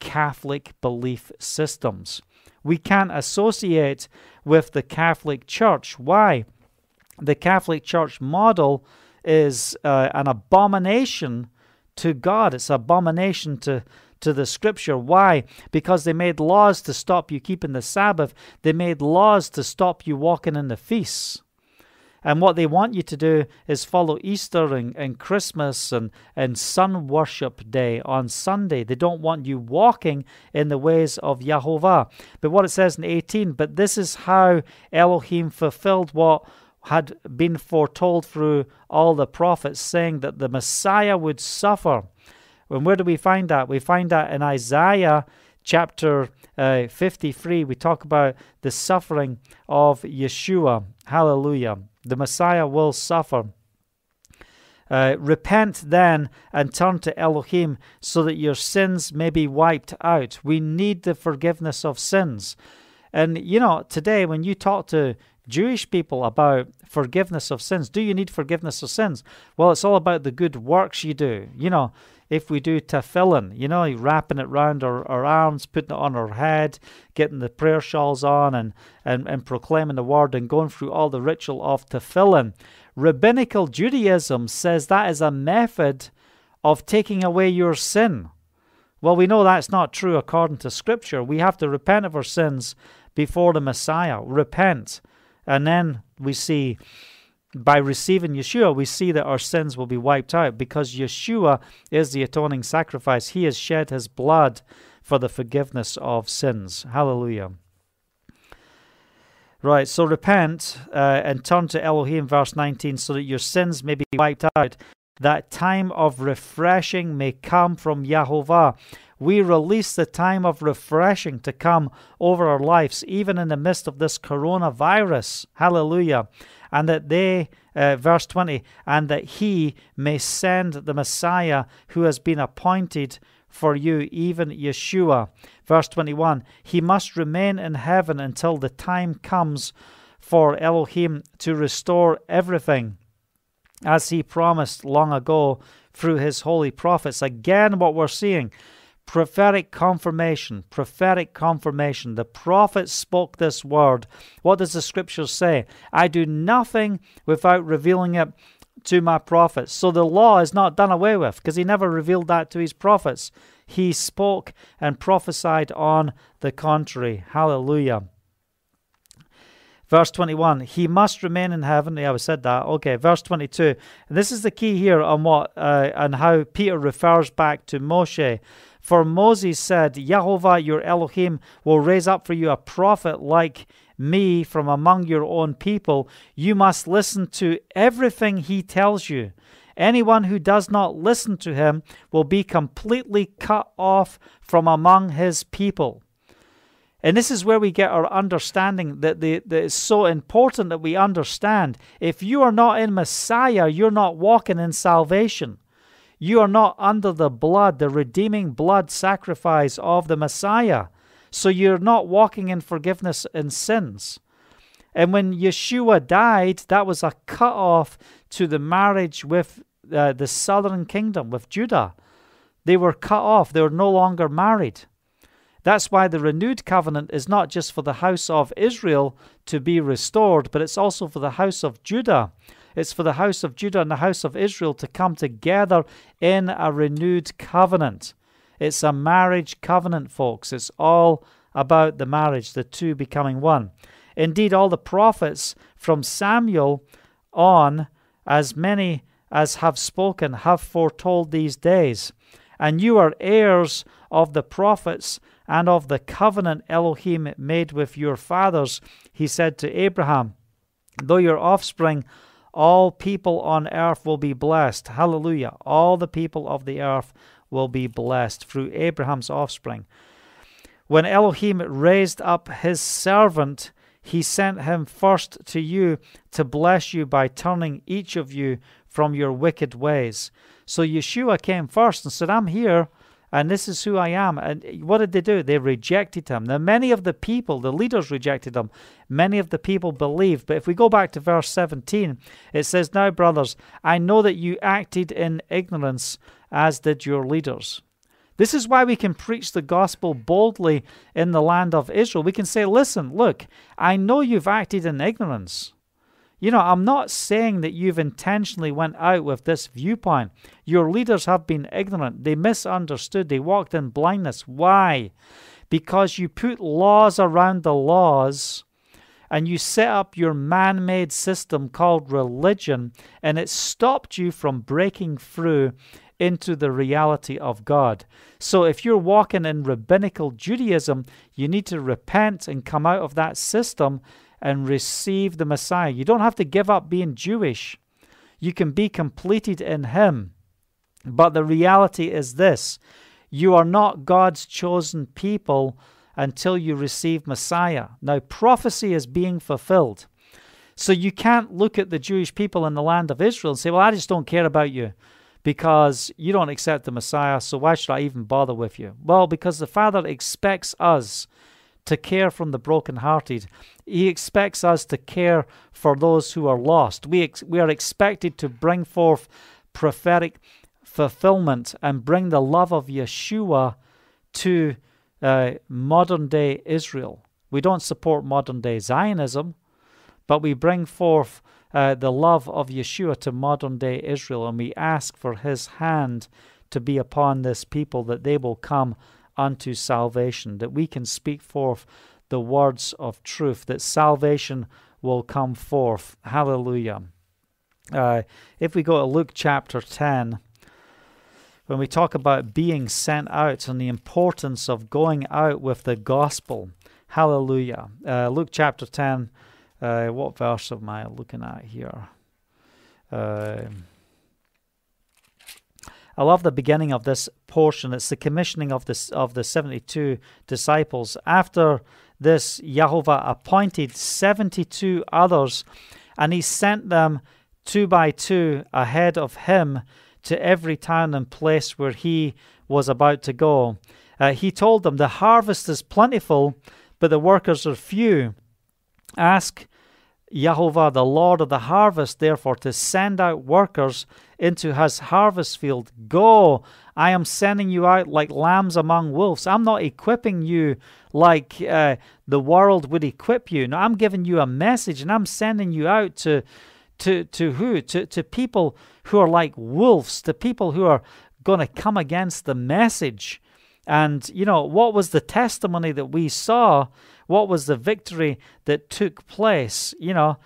Catholic belief systems. We can't associate with the Catholic Church. Why? The Catholic Church model is uh, an abomination to God. It's abomination to to the scripture. Why? Because they made laws to stop you keeping the Sabbath. They made laws to stop you walking in the feasts. And what they want you to do is follow Easter and, and Christmas and, and sun worship day on Sunday. They don't want you walking in the ways of Yahovah. But what it says in 18, but this is how Elohim fulfilled what had been foretold through all the prophets, saying that the Messiah would suffer. And where do we find that? We find that in Isaiah chapter uh, 53. We talk about the suffering of Yeshua. Hallelujah. The Messiah will suffer. Uh, repent then and turn to Elohim so that your sins may be wiped out. We need the forgiveness of sins. And you know, today when you talk to Jewish people about forgiveness of sins. Do you need forgiveness of sins? Well, it's all about the good works you do. You know, if we do tefillin, you know, wrapping it around our, our arms, putting it on our head, getting the prayer shawls on, and, and, and proclaiming the word and going through all the ritual of tefillin. Rabbinical Judaism says that is a method of taking away your sin. Well, we know that's not true according to Scripture. We have to repent of our sins before the Messiah. Repent. And then we see by receiving Yeshua, we see that our sins will be wiped out because Yeshua is the atoning sacrifice. He has shed his blood for the forgiveness of sins. Hallelujah. Right, so repent uh, and turn to Elohim, verse 19, so that your sins may be wiped out, that time of refreshing may come from Yahovah we release the time of refreshing to come over our lives, even in the midst of this coronavirus. Hallelujah. And that they, uh, verse 20, and that he may send the Messiah who has been appointed for you, even Yeshua. Verse 21, he must remain in heaven until the time comes for Elohim to restore everything as he promised long ago through his holy prophets. Again, what we're seeing prophetic confirmation, prophetic confirmation. The prophets spoke this word. What does the scripture say? I do nothing without revealing it to my prophets. So the law is not done away with because he never revealed that to his prophets. He spoke and prophesied on the contrary. Hallelujah. Verse 21, he must remain in heaven. Yeah, we said that. Okay, verse 22. This is the key here on what uh, and how Peter refers back to Moshe. For Moses said, Jehovah your Elohim will raise up for you a prophet like me from among your own people. You must listen to everything he tells you. Anyone who does not listen to him will be completely cut off from among his people. And this is where we get our understanding that, the, that it's so important that we understand. If you are not in Messiah, you're not walking in salvation. You are not under the blood, the redeeming blood sacrifice of the Messiah. So you're not walking in forgiveness in sins. And when Yeshua died, that was a cut off to the marriage with uh, the southern kingdom, with Judah. They were cut off, they were no longer married. That's why the renewed covenant is not just for the house of Israel to be restored, but it's also for the house of Judah. It's for the house of Judah and the house of Israel to come together in a renewed covenant. It's a marriage covenant, folks. It's all about the marriage, the two becoming one. Indeed, all the prophets from Samuel on, as many as have spoken, have foretold these days. And you are heirs of the prophets and of the covenant Elohim made with your fathers, he said to Abraham. Though your offspring, all people on earth will be blessed. Hallelujah. All the people of the earth will be blessed through Abraham's offspring. When Elohim raised up his servant, he sent him first to you to bless you by turning each of you from your wicked ways. So Yeshua came first and said, I'm here and this is who I am. And what did they do? They rejected him. Now, many of the people, the leaders rejected him. Many of the people believed. But if we go back to verse 17, it says, Now, brothers, I know that you acted in ignorance, as did your leaders. This is why we can preach the gospel boldly in the land of Israel. We can say, Listen, look, I know you've acted in ignorance. You know, I'm not saying that you've intentionally went out with this viewpoint. Your leaders have been ignorant. They misunderstood. They walked in blindness. Why? Because you put laws around the laws and you set up your man made system called religion, and it stopped you from breaking through into the reality of God. So if you're walking in rabbinical Judaism, you need to repent and come out of that system and receive the Messiah. You don't have to give up being Jewish. You can be completed in Him. But the reality is this you are not God's chosen people until you receive Messiah. Now, prophecy is being fulfilled. So you can't look at the Jewish people in the land of Israel and say, Well, I just don't care about you because you don't accept the Messiah, so why should I even bother with you? Well, because the Father expects us to care from the brokenhearted. He expects us to care for those who are lost. We, ex- we are expected to bring forth prophetic fulfillment and bring the love of Yeshua to uh, modern day Israel. We don't support modern day Zionism, but we bring forth uh, the love of Yeshua to modern day Israel, and we ask for his hand to be upon this people that they will come unto salvation, that we can speak forth the words of truth, that salvation will come forth. Hallelujah. Uh, if we go to Luke chapter 10, when we talk about being sent out and the importance of going out with the gospel, hallelujah. Uh, Luke chapter 10, uh, what verse am I looking at here? Uh, I love the beginning of this portion. It's the commissioning of the, of the 72 disciples. After this, Jehovah appointed 72 others, and he sent them two by two ahead of him to every town and place where he was about to go. Uh, he told them, The harvest is plentiful, but the workers are few. Ask Jehovah, the Lord of the harvest, therefore, to send out workers into his harvest field. Go, I am sending you out like lambs among wolves. I'm not equipping you like uh, the world would equip you. No, I'm giving you a message and I'm sending you out to, to, to who? To, to people who are like wolves, to people who are going to come against the message. And, you know, what was the testimony that we saw? What was the victory that took place? You know,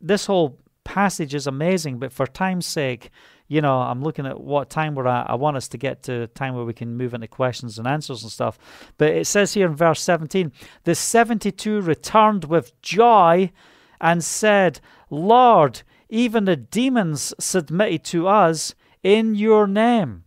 this whole passage is amazing, but for time's sake, you know, I'm looking at what time we're at. I want us to get to a time where we can move into questions and answers and stuff. But it says here in verse 17 the 72 returned with joy and said, Lord, even the demons submitted to us in your name.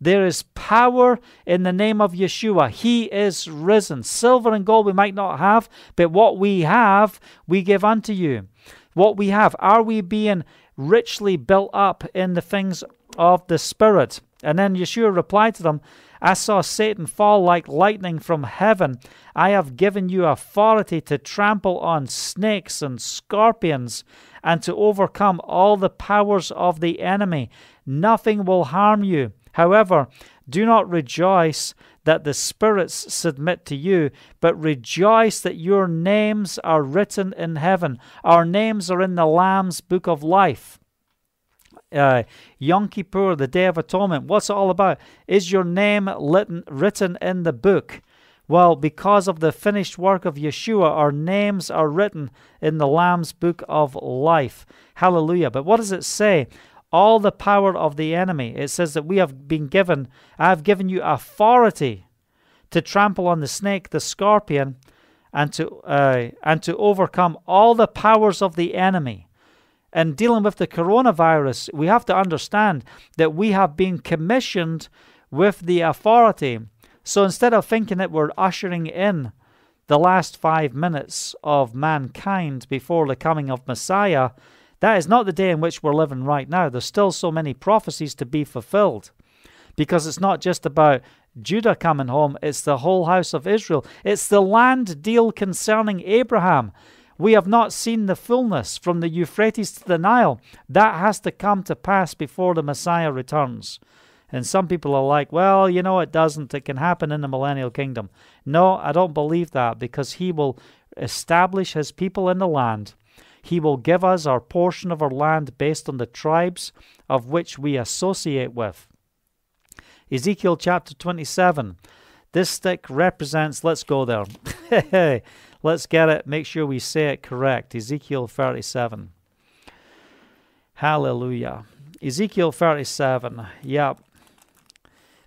There is power in the name of Yeshua. He is risen. Silver and gold we might not have, but what we have, we give unto you. What we have, are we being richly built up in the things of the Spirit? And then Yeshua replied to them, I saw Satan fall like lightning from heaven. I have given you authority to trample on snakes and scorpions and to overcome all the powers of the enemy. Nothing will harm you. However, do not rejoice that the spirits submit to you, but rejoice that your names are written in heaven. Our names are in the Lamb's book of life. Uh, Yom Kippur, the Day of Atonement, what's it all about? Is your name written in the book? Well, because of the finished work of Yeshua, our names are written in the Lamb's book of life. Hallelujah. But what does it say? All the power of the enemy. It says that we have been given, I have given you authority to trample on the snake, the scorpion, and to uh, and to overcome all the powers of the enemy. And dealing with the coronavirus, we have to understand that we have been commissioned with the authority. So instead of thinking that we're ushering in the last five minutes of mankind before the coming of Messiah, that is not the day in which we're living right now. There's still so many prophecies to be fulfilled because it's not just about Judah coming home, it's the whole house of Israel. It's the land deal concerning Abraham. We have not seen the fullness from the Euphrates to the Nile. That has to come to pass before the Messiah returns. And some people are like, well, you know, it doesn't. It can happen in the millennial kingdom. No, I don't believe that because he will establish his people in the land he will give us our portion of our land based on the tribes of which we associate with. Ezekiel chapter 27. This stick represents, let's go there. let's get it, make sure we say it correct. Ezekiel 37. Hallelujah. Ezekiel 37. Yep.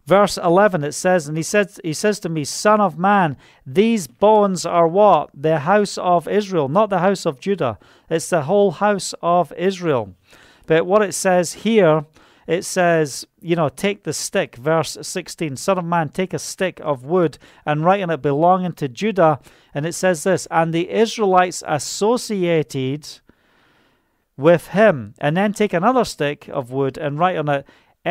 Verse 11 it says, And he says, he says to me, Son of man, these bones are what? The house of Israel, not the house of Judah. It's the whole house of Israel. But what it says here, it says, you know, take the stick, verse 16, Son of man, take a stick of wood and write on it belonging to Judah. And it says this, and the Israelites associated with him. And then take another stick of wood and write on it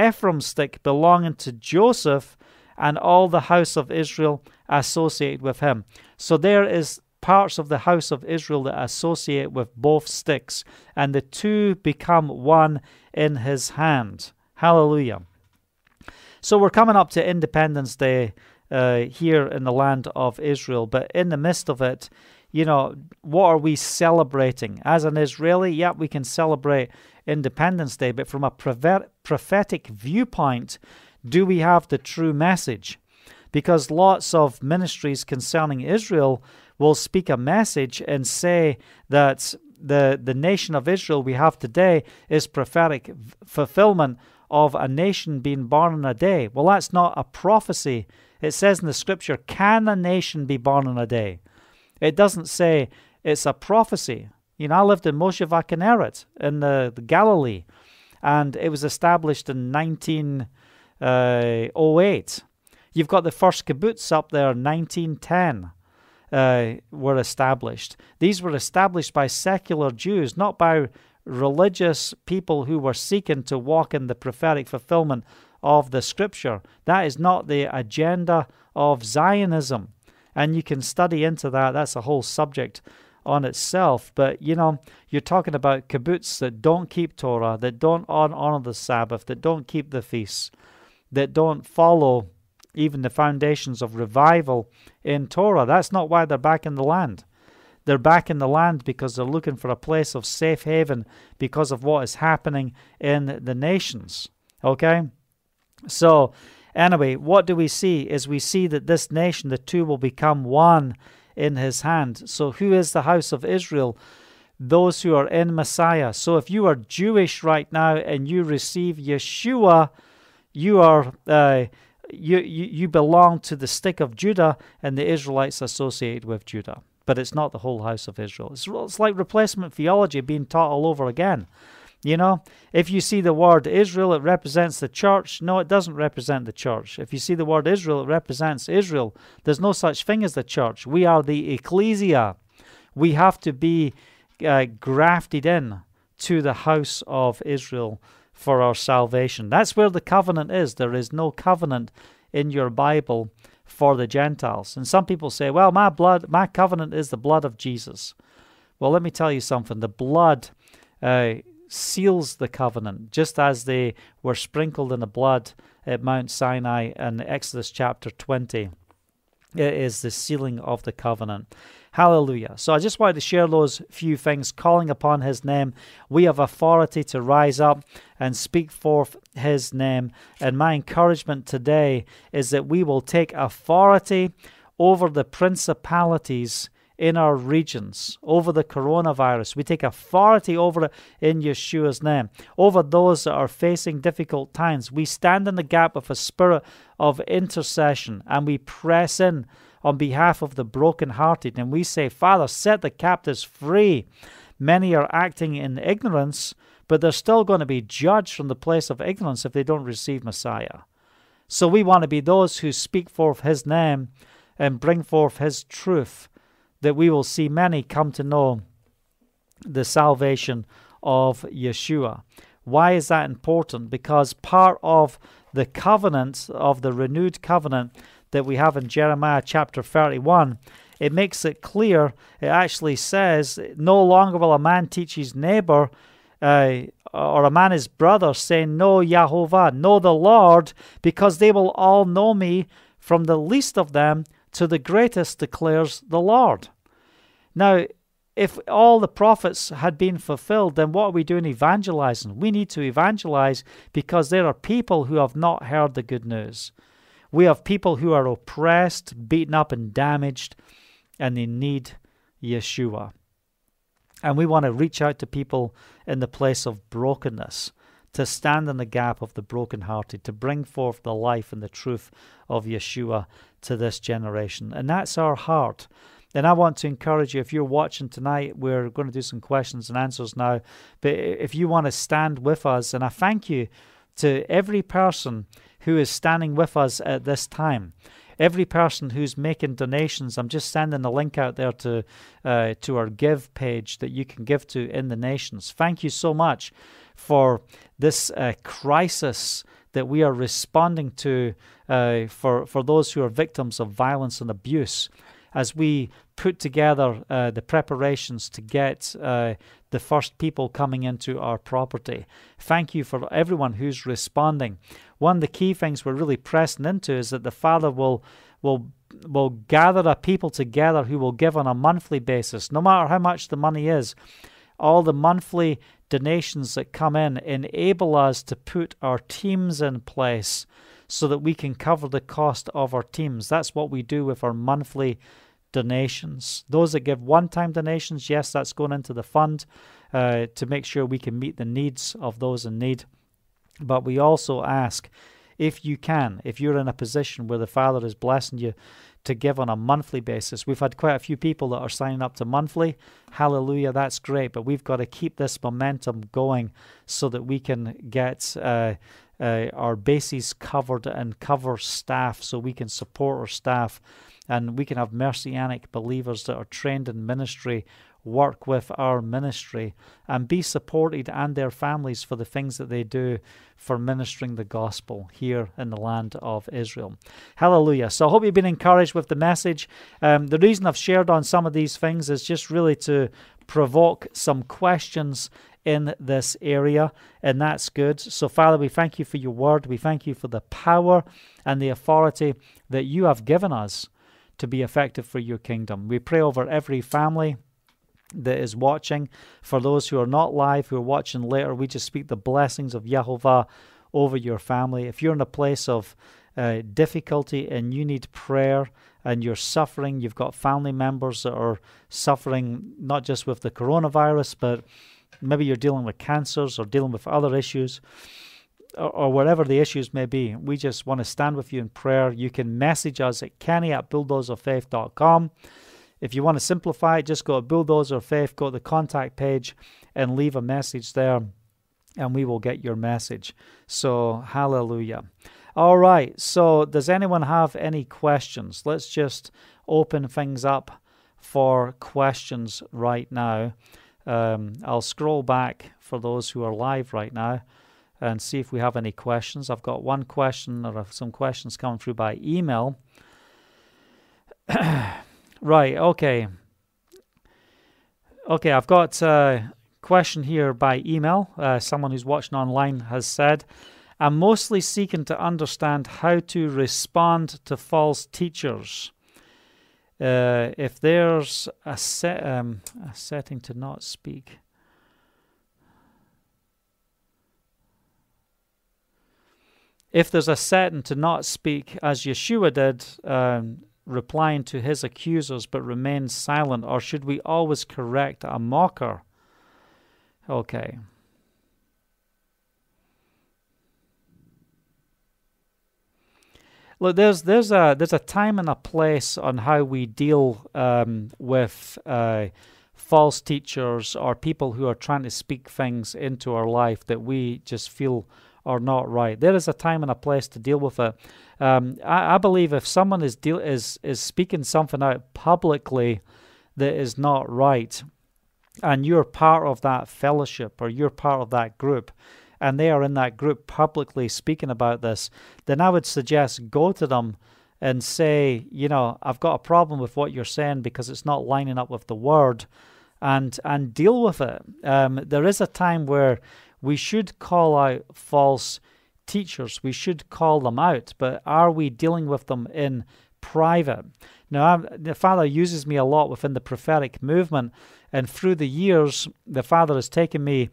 Ephraim's stick belonging to Joseph, and all the house of Israel associate with him. So there is parts of the house of Israel that associate with both sticks, and the two become one in his hand. Hallelujah. So we're coming up to Independence Day uh, here in the land of Israel, but in the midst of it, you know, what are we celebrating? As an Israeli, yeah, we can celebrate Independence Day, but from a prophetic viewpoint, do we have the true message? Because lots of ministries concerning Israel will speak a message and say that the, the nation of Israel we have today is prophetic fulfillment of a nation being born in a day. Well, that's not a prophecy. It says in the scripture, Can a nation be born in a day? It doesn't say it's a prophecy. You know, I lived in Moshe Va'Kineret in the, the Galilee, and it was established in 1908. Uh, You've got the first kibbutz up there, 1910. Uh, were established. These were established by secular Jews, not by religious people who were seeking to walk in the prophetic fulfillment of the scripture. That is not the agenda of Zionism. And you can study into that. That's a whole subject on itself. But you know, you're talking about kibbutz that don't keep Torah, that don't honor the Sabbath, that don't keep the feasts, that don't follow even the foundations of revival in Torah. That's not why they're back in the land. They're back in the land because they're looking for a place of safe haven because of what is happening in the nations. Okay? So, anyway, what do we see? Is we see that this nation, the two will become one in his hand. So, who is the house of Israel? Those who are in Messiah. So, if you are Jewish right now and you receive Yeshua, you are. Uh, you, you, you belong to the stick of Judah and the Israelites associated with Judah. But it's not the whole house of Israel. It's, it's like replacement theology being taught all over again. You know, if you see the word Israel, it represents the church. No, it doesn't represent the church. If you see the word Israel, it represents Israel. There's no such thing as the church. We are the ecclesia. We have to be uh, grafted in to the house of Israel for our salvation. That's where the covenant is. There is no covenant in your Bible for the Gentiles. And some people say, well, my blood, my covenant is the blood of Jesus. Well, let me tell you something. The blood uh, seals the covenant, just as they were sprinkled in the blood at Mount Sinai in Exodus chapter 20. It is the sealing of the covenant. Hallelujah. So I just wanted to share those few things, calling upon his name. We have authority to rise up and speak forth his name. And my encouragement today is that we will take authority over the principalities in our regions over the coronavirus. We take authority over it in Yeshua's name. Over those that are facing difficult times, we stand in the gap with a spirit of intercession and we press in on behalf of the brokenhearted and we say, Father, set the captives free. Many are acting in ignorance, but they're still going to be judged from the place of ignorance if they don't receive Messiah. So we want to be those who speak forth His name and bring forth His truth that we will see many come to know the salvation of Yeshua. Why is that important? Because part of the covenant, of the renewed covenant that we have in Jeremiah chapter 31, it makes it clear. It actually says, No longer will a man teach his neighbor uh, or a man his brother, saying, Know Yahovah, know the Lord, because they will all know me from the least of them to the greatest declares the Lord. Now, if all the prophets had been fulfilled, then what are we doing evangelizing? We need to evangelize because there are people who have not heard the good news. We have people who are oppressed, beaten up, and damaged, and they need Yeshua. And we want to reach out to people in the place of brokenness, to stand in the gap of the brokenhearted, to bring forth the life and the truth of Yeshua to this generation. And that's our heart. And I want to encourage you, if you're watching tonight, we're going to do some questions and answers now. But if you want to stand with us, and I thank you to every person who is standing with us at this time. Every person who's making donations, I'm just sending a link out there to uh, to our give page that you can give to in the nations. Thank you so much for this uh, crisis that we are responding to uh, for, for those who are victims of violence and abuse as we put together uh, the preparations to get uh, the first people coming into our property. Thank you for everyone who's responding. One of the key things we're really pressing into is that the Father will will will gather a people together who will give on a monthly basis, no matter how much the money is. All the monthly donations that come in enable us to put our teams in place so that we can cover the cost of our teams. That's what we do with our monthly donations. Those that give one time donations, yes, that's going into the fund uh, to make sure we can meet the needs of those in need. But we also ask if you can, if you're in a position where the Father is blessing you to give on a monthly basis. We've had quite a few people that are signing up to monthly. Hallelujah, that's great. But we've got to keep this momentum going so that we can get. Uh, uh, our bases covered and cover staff so we can support our staff and we can have messianic believers that are trained in ministry work with our ministry and be supported and their families for the things that they do for ministering the gospel here in the land of Israel. Hallelujah. So I hope you've been encouraged with the message. Um, the reason I've shared on some of these things is just really to provoke some questions in this area, and that's good. So, Father, we thank you for your word. We thank you for the power and the authority that you have given us to be effective for your kingdom. We pray over every family that is watching. For those who are not live, who are watching later, we just speak the blessings of Yahovah over your family. If you're in a place of uh, difficulty and you need prayer and you're suffering, you've got family members that are suffering not just with the coronavirus, but maybe you're dealing with cancers or dealing with other issues. Or, or whatever the issues may be, we just want to stand with you in prayer. You can message us at kenny at bulldozerfaith.com. If you want to simplify it, just go to Bulldozer Faith, go to the contact page, and leave a message there, and we will get your message. So, hallelujah. All right, so does anyone have any questions? Let's just open things up for questions right now. Um, I'll scroll back for those who are live right now and see if we have any questions. I've got one question or some questions coming through by email. Right, okay. Okay, I've got a question here by email. Uh, someone who's watching online has said, I'm mostly seeking to understand how to respond to false teachers. Uh, if there's a, set, um, a setting to not speak. If there's a setting to not speak, as Yeshua did, um, replying to his accusers but remain silent, or should we always correct a mocker? Okay. Look, there's there's a there's a time and a place on how we deal um, with uh, false teachers or people who are trying to speak things into our life that we just feel are not right. There is a time and a place to deal with it. Um, I, I, believe if someone is deal is is speaking something out publicly that is not right, and you're part of that fellowship or you're part of that group, and they are in that group publicly speaking about this, then I would suggest go to them and say, you know, I've got a problem with what you're saying because it's not lining up with the word, and and deal with it. Um, there is a time where we should call out false teachers. We should call them out, but are we dealing with them in private? Now, I'm, the Father uses me a lot within the prophetic movement, and through the years, the Father has taken me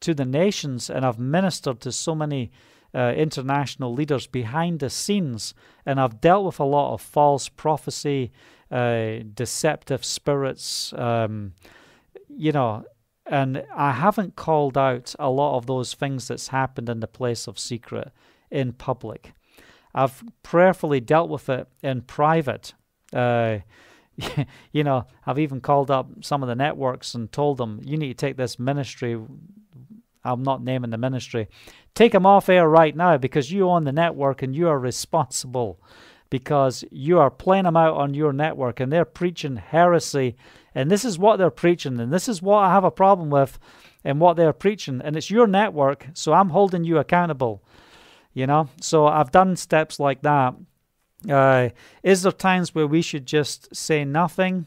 to the nations, and I've ministered to so many uh, international leaders behind the scenes, and I've dealt with a lot of false prophecy, uh, deceptive spirits, um, you know, and I haven't called out a lot of those things that's happened in the place of secret in public. I've prayerfully dealt with it in private. Uh, you know, I've even called up some of the networks and told them, you need to take this ministry. I'm not naming the ministry. Take them off air right now because you own the network and you are responsible because you are playing them out on your network and they're preaching heresy and this is what they're preaching, and this is what I have a problem with and what they're preaching. And it's your network, so I'm holding you accountable. You know? So I've done steps like that. Uh, is there times where we should just say nothing?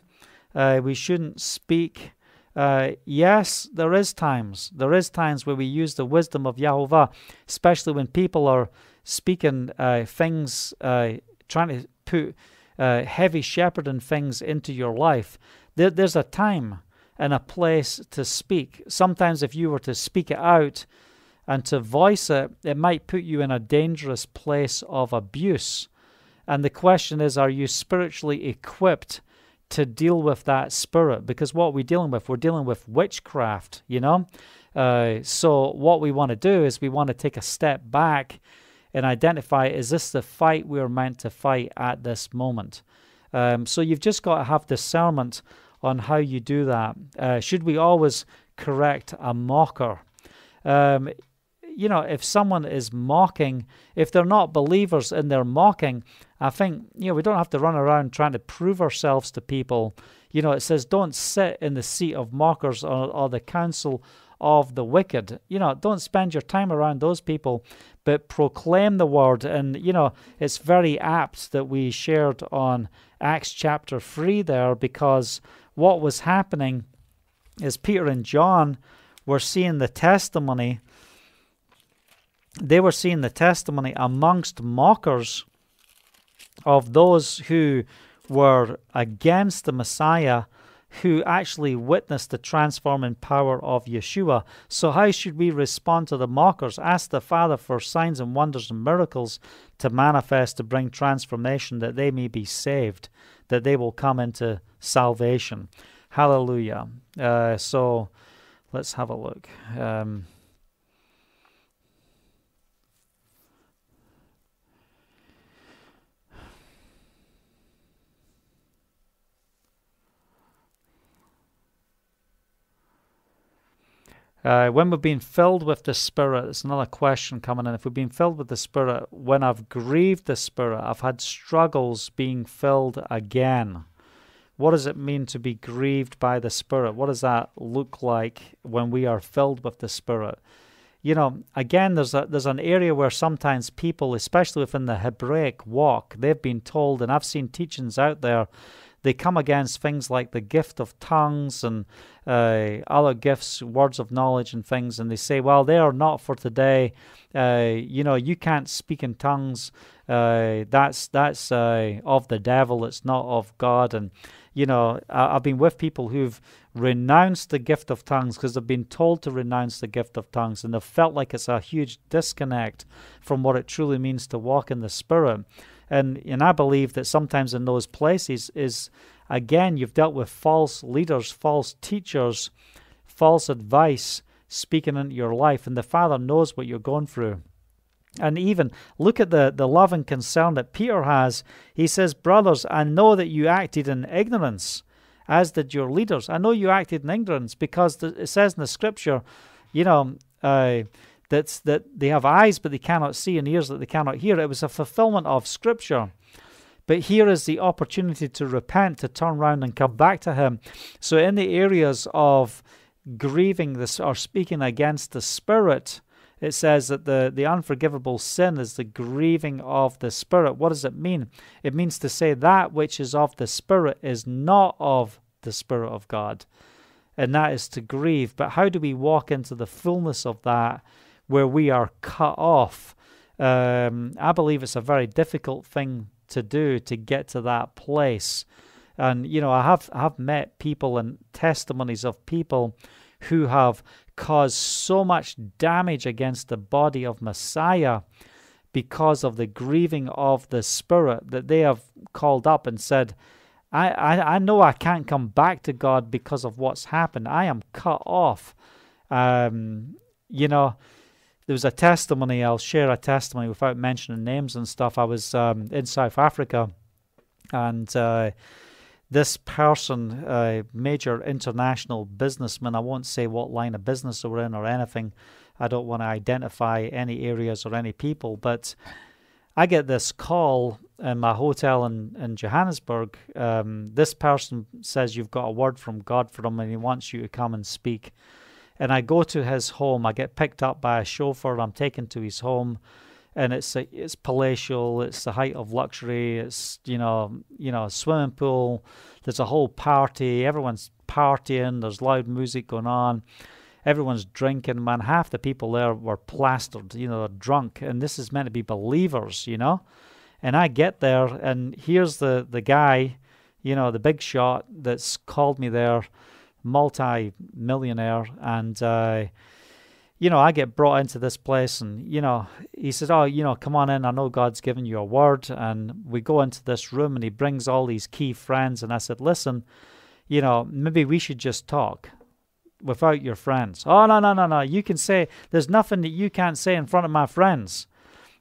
Uh, we shouldn't speak. Uh, yes, there is times. There is times where we use the wisdom of Yahovah, especially when people are speaking uh, things, uh, trying to put uh, heavy shepherding things into your life. There, there's a time and a place to speak. Sometimes, if you were to speak it out and to voice it, it might put you in a dangerous place of abuse. And the question is, are you spiritually equipped to deal with that spirit? Because what we're dealing with, we're dealing with witchcraft, you know? Uh, so, what we want to do is we want to take a step back and identify is this the fight we're meant to fight at this moment? Um, so, you've just got to have discernment on how you do that. Uh, should we always correct a mocker? Um, you know, if someone is mocking, if they're not believers and they're mocking, I think, you know, we don't have to run around trying to prove ourselves to people. You know, it says, don't sit in the seat of mockers or, or the council of the wicked. You know, don't spend your time around those people, but proclaim the word. And, you know, it's very apt that we shared on Acts chapter 3 there because what was happening is Peter and John were seeing the testimony. They were seeing the testimony amongst mockers of those who were against the Messiah who actually witnessed the transforming power of Yeshua. So, how should we respond to the mockers? Ask the Father for signs and wonders and miracles to manifest to bring transformation that they may be saved, that they will come into salvation. Hallelujah. Uh, so, let's have a look. Um, Uh, when we've been filled with the Spirit, it's another question coming in. If we've been filled with the Spirit, when I've grieved the Spirit, I've had struggles being filled again. What does it mean to be grieved by the Spirit? What does that look like when we are filled with the Spirit? You know, again, there's a, there's an area where sometimes people, especially within the Hebraic walk, they've been told, and I've seen teachings out there they come against things like the gift of tongues and uh, other gifts, words of knowledge, and things, and they say, well, they are not for today. Uh, you know, you can't speak in tongues. Uh, that's that's uh, of the devil. It's not of God. And you know, I, have been with people who've renounced the gift of tongues because they've been told to renounce the gift of tongues, and they've felt like it's a huge disconnect from what it truly means to walk in the Spirit. And and I believe that sometimes in those places is again you've dealt with false leaders, false teachers, false advice speaking into your life, and the Father knows what you're going through. And even look at the, the love and concern that Peter has. He says, Brothers, I know that you acted in ignorance, as did your leaders. I know you acted in ignorance because the, it says in the scripture, you know, uh, that's, that they have eyes but they cannot see and ears that they cannot hear. It was a fulfillment of Scripture. But here is the opportunity to repent, to turn around and come back to Him. So, in the areas of grieving this or speaking against the Spirit, it says that the, the unforgivable sin is the grieving of the Spirit. What does it mean? It means to say that which is of the Spirit is not of the Spirit of God. And that is to grieve. But how do we walk into the fullness of that? Where we are cut off. Um, I believe it's a very difficult thing to do to get to that place. And you know, I have I have met people and testimonies of people who have caused so much damage against the body of Messiah because of the grieving of the Spirit that they have called up and said, I, I, I know I can't come back to God because of what's happened. I am cut off. Um, you know, there was a testimony. I'll share a testimony without mentioning names and stuff. I was um, in South Africa, and uh, this person, a major international businessman, I won't say what line of business they were in or anything. I don't want to identify any areas or any people, but I get this call in my hotel in, in Johannesburg. Um, this person says you've got a word from God for him and he wants you to come and speak and I go to his home. I get picked up by a chauffeur. I'm taken to his home, and it's a, it's palatial. It's the height of luxury. It's you know you know a swimming pool. There's a whole party. Everyone's partying. There's loud music going on. Everyone's drinking. Man, half the people there were plastered. You know, drunk, and this is meant to be believers. You know, and I get there, and here's the the guy, you know, the big shot that's called me there multi-millionaire, and uh, you know, I get brought into this place, and you know, he says, "Oh, you know, come on in. I know God's given you a word." And we go into this room, and he brings all these key friends, and I said, "Listen, you know, maybe we should just talk." Without your friends. Oh, no, no, no, no. You can say, there's nothing that you can't say in front of my friends.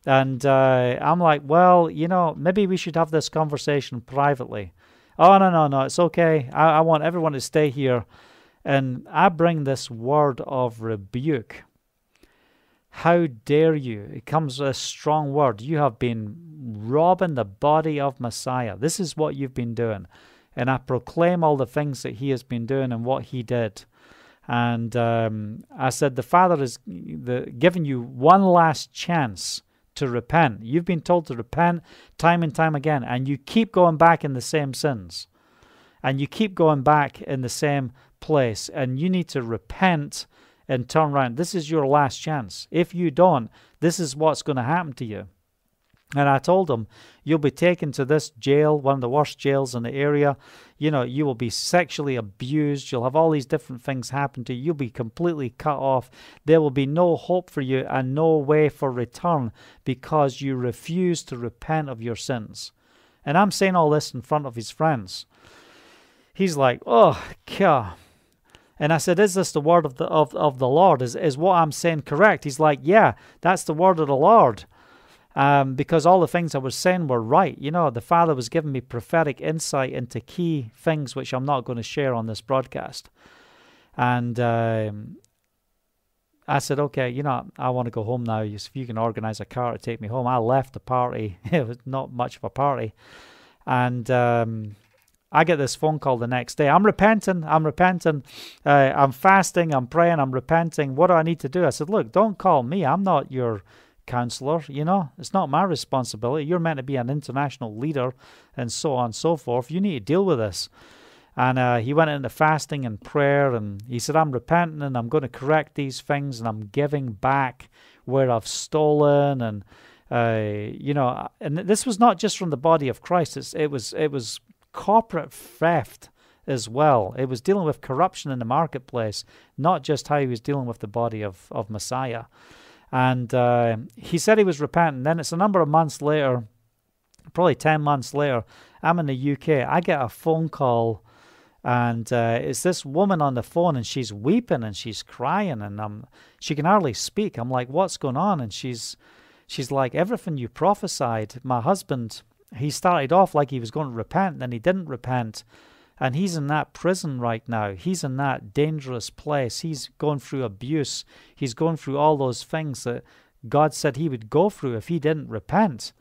And uh, I'm like, well, you know, maybe we should have this conversation privately. Oh, no, no, no, it's okay. I, I want everyone to stay here. And I bring this word of rebuke. How dare you? It comes a strong word. You have been robbing the body of Messiah. This is what you've been doing. and I proclaim all the things that He has been doing and what He did. And um, I said, The Father has given you one last chance to repent. You've been told to repent time and time again, and you keep going back in the same sins. And you keep going back in the same place, and you need to repent and turn around. This is your last chance. If you don't, this is what's going to happen to you. And I told him, You'll be taken to this jail, one of the worst jails in the area. You know, you will be sexually abused. You'll have all these different things happen to you. You'll be completely cut off. There will be no hope for you and no way for return because you refuse to repent of your sins. And I'm saying all this in front of his friends. He's like, Oh, God. And I said, Is this the word of the of, of the Lord? Is is what I'm saying correct? He's like, Yeah, that's the word of the Lord um, because all the things I was saying were right. You know, the Father was giving me prophetic insight into key things which I'm not going to share on this broadcast. And um, I said, okay, you know, I want to go home now. If you can organize a car to take me home. I left the party. it was not much of a party. And um, I get this phone call the next day. I'm repenting. I'm repenting. Uh, I'm fasting. I'm praying. I'm repenting. What do I need to do? I said, look, don't call me. I'm not your counselor. You know, it's not my responsibility. You're meant to be an international leader and so on and so forth. You need to deal with this. And uh, he went into fasting and prayer, and he said, I'm repenting and I'm going to correct these things and I'm giving back where I've stolen. And, uh, you know, and this was not just from the body of Christ, it's, it, was, it was corporate theft as well. It was dealing with corruption in the marketplace, not just how he was dealing with the body of, of Messiah. And uh, he said he was repentant. Then it's a number of months later, probably 10 months later, I'm in the UK. I get a phone call, and uh, it's this woman on the phone, and she's weeping and she's crying, and um, she can hardly speak. I'm like, What's going on? And she's, she's like, Everything you prophesied. My husband, he started off like he was going to repent, then he didn't repent. And he's in that prison right now. He's in that dangerous place. He's gone through abuse. He's gone through all those things that God said he would go through if he didn't repent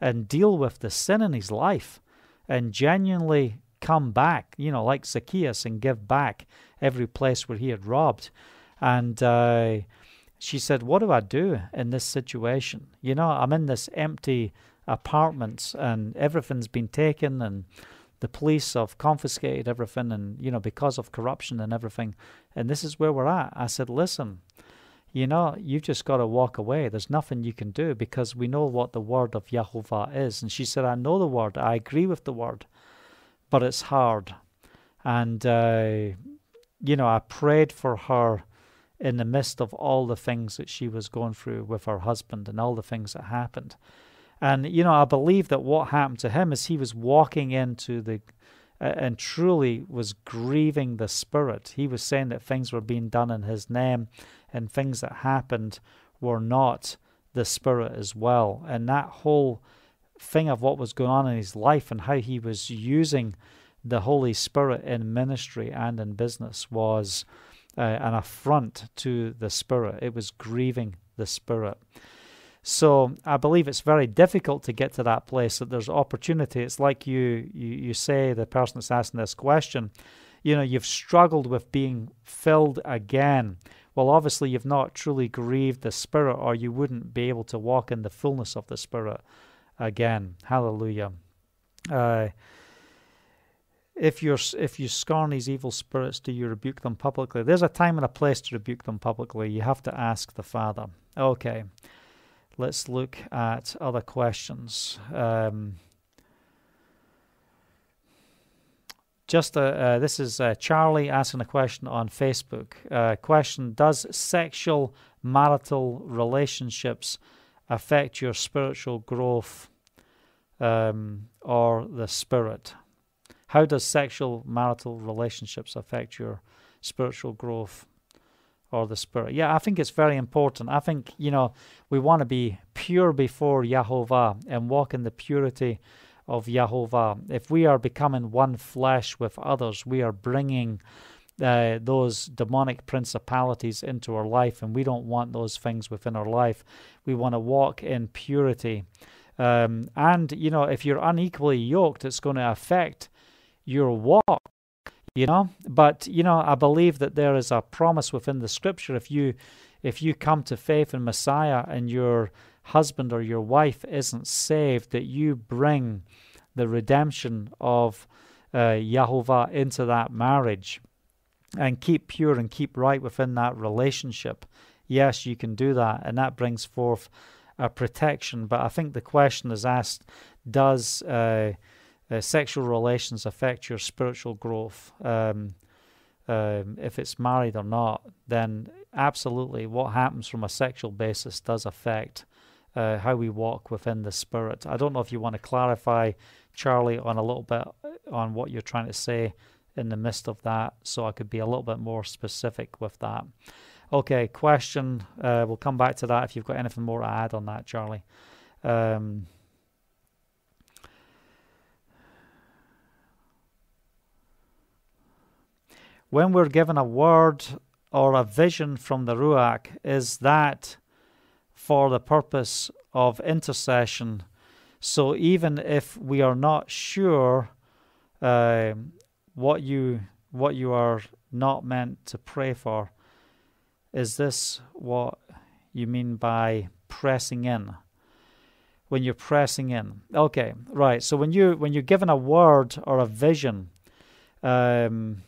and deal with the sin in his life and genuinely come back, you know, like Zacchaeus and give back every place where he had robbed. And uh, she said, What do I do in this situation? You know, I'm in this empty apartment and everything's been taken and the police have confiscated everything and you know because of corruption and everything. And this is where we're at. I said listen you know you've just got to walk away. There's nothing you can do because we know what the word of Yahovah is. And she said i know the word. I agree with the word but it's hard. And uh, you know i prayed for her in the midst of all the things that she was going through with her husband and all the things that happened and, you know, I believe that what happened to him is he was walking into the, uh, and truly was grieving the Spirit. He was saying that things were being done in his name and things that happened were not the Spirit as well. And that whole thing of what was going on in his life and how he was using the Holy Spirit in ministry and in business was uh, an affront to the Spirit. It was grieving the Spirit. So I believe it's very difficult to get to that place that there's opportunity. It's like you, you, you say, the person that's asking this question, you know, you've struggled with being filled again. Well, obviously, you've not truly grieved the Spirit, or you wouldn't be able to walk in the fullness of the Spirit again. Hallelujah. Uh, if you're if you scorn these evil spirits, do you rebuke them publicly? There's a time and a place to rebuke them publicly. You have to ask the Father. Okay let's look at other questions. Um, just uh, uh, this is uh, Charlie asking a question on Facebook. Uh, question: Does sexual marital relationships affect your spiritual growth um, or the spirit? How does sexual marital relationships affect your spiritual growth? Or the Spirit. Yeah, I think it's very important. I think, you know, we want to be pure before Yahovah and walk in the purity of Yahovah. If we are becoming one flesh with others, we are bringing uh, those demonic principalities into our life, and we don't want those things within our life. We want to walk in purity. Um, and, you know, if you're unequally yoked, it's going to affect your walk you know but you know i believe that there is a promise within the scripture if you if you come to faith in messiah and your husband or your wife isn't saved that you bring the redemption of uh, Yahovah into that marriage and keep pure and keep right within that relationship. Yes, you can do that, and that brings forth a protection. But I think the question is asked does uh, uh, sexual relations affect your spiritual growth? Um, um, if it's married or not, then absolutely what happens from a sexual basis does affect uh, how we walk within the spirit. I don't know if you want to clarify, Charlie, on a little bit on what you're trying to say in the midst of that, so I could be a little bit more specific with that. Okay, question. Uh, we'll come back to that if you've got anything more to add on that, Charlie. Um, when we're given a word or a vision from the Ruach, is that for the purpose of intercession? So even if we are not sure uh, what you what you are not meant to pray for, is this what you mean by pressing in? When you're pressing in, okay, right. So when you when you're given a word or a vision, um,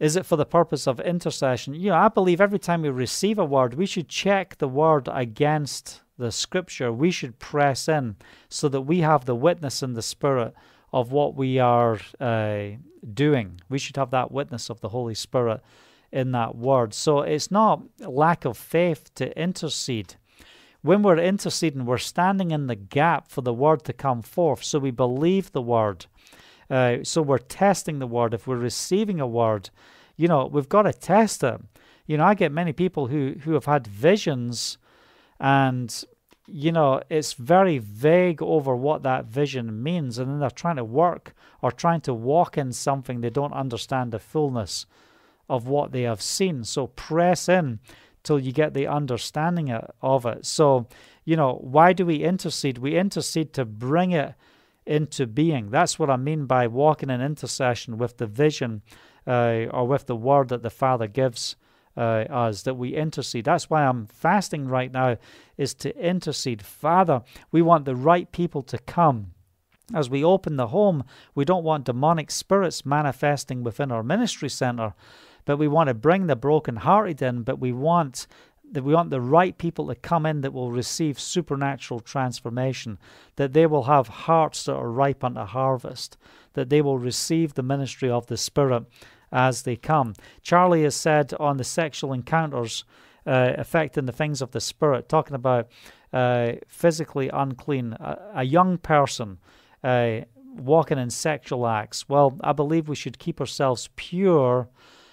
is it for the purpose of intercession? You know, I believe every time we receive a word, we should check the word against the scripture. We should press in so that we have the witness in the spirit of what we are uh, doing. We should have that witness of the Holy Spirit in that word. So it's not lack of faith to intercede. When we're interceding, we're standing in the gap for the word to come forth. So we believe the word. Uh, so we're testing the word. If we're receiving a word, you know, we've got to test it. You know, I get many people who, who have had visions and you know, it's very vague over what that vision means, and then they're trying to work or trying to walk in something they don't understand the fullness of what they have seen. So press in till you get the understanding of it. So, you know, why do we intercede? We intercede to bring it into being. That's what I mean by walking in intercession with the vision uh, or with the word that the Father gives uh, us, that we intercede. That's why I'm fasting right now, is to intercede. Father, we want the right people to come. As we open the home, we don't want demonic spirits manifesting within our ministry center, but we want to bring the brokenhearted in, but we want that we want the right people to come in that will receive supernatural transformation, that they will have hearts that are ripe unto harvest, that they will receive the ministry of the Spirit as they come. Charlie has said on the sexual encounters uh, affecting the things of the Spirit, talking about uh, physically unclean, a, a young person uh, walking in sexual acts. Well, I believe we should keep ourselves pure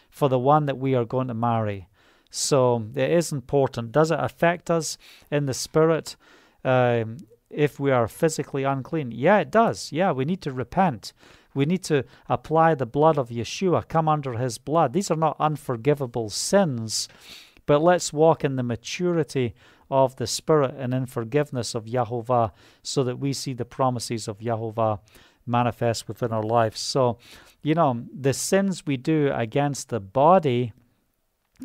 for the one that we are going to marry. So it is important. Does it affect us in the spirit um, if we are physically unclean? Yeah, it does. Yeah, we need to repent. We need to apply the blood of Yeshua, come under his blood. These are not unforgivable sins, but let's walk in the maturity of the Spirit and in forgiveness of Yahovah so that we see the promises of Yahovah manifest within our lives. So, you know, the sins we do against the body,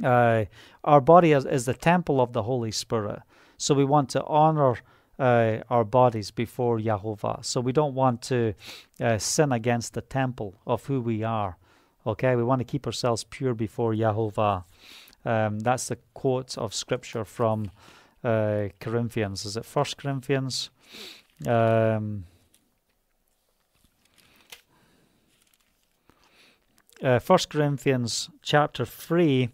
uh, our body is, is the temple of the Holy Spirit. So we want to honor uh, our bodies before Yahovah. So we don't want to uh, sin against the temple of who we are. Okay, we want to keep ourselves pure before Yahovah. Um, that's the quote of scripture from uh, Corinthians. Is it First Corinthians? Um, uh, 1 Corinthians chapter 3,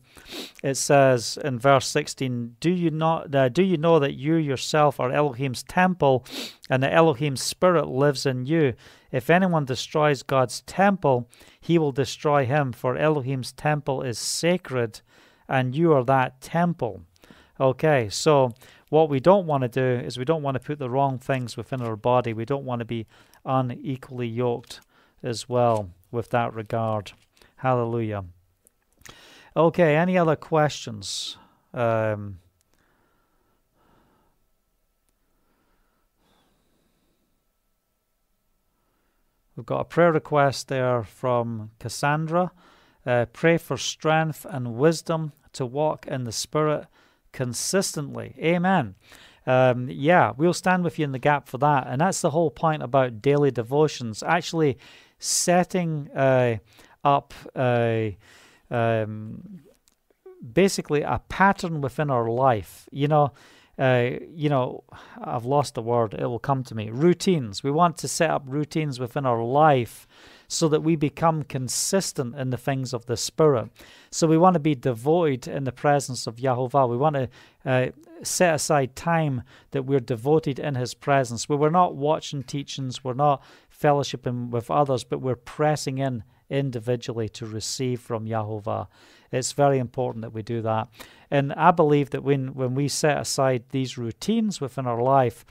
it says in verse 16, Do you not uh, do you know that you yourself are Elohim's temple and the Elohim's spirit lives in you? If anyone destroys God's temple, he will destroy him, for Elohim's temple is sacred and you are that temple. Okay, so what we don't want to do is we don't want to put the wrong things within our body. We don't want to be unequally yoked as well with that regard. Hallelujah. Okay, any other questions? Um, We've got a prayer request there from Cassandra. Uh, pray for strength and wisdom to walk in the Spirit consistently. Amen. Um, yeah, we'll stand with you in the gap for that. And that's the whole point about daily devotions. Actually, setting uh, up a, um, basically a pattern within our life. You know, uh, you know, I've lost the word. It will come to me. Routines. We want to set up routines within our life so that we become consistent in the things of the Spirit. So we want to be devoted in the presence of Yahovah. We want to uh, set aside time that we're devoted in His presence, we're not watching teachings, we're not fellowshipping with others, but we're pressing in individually to receive from Yahovah. It's very important that we do that. And I believe that when, when we set aside these routines within our life,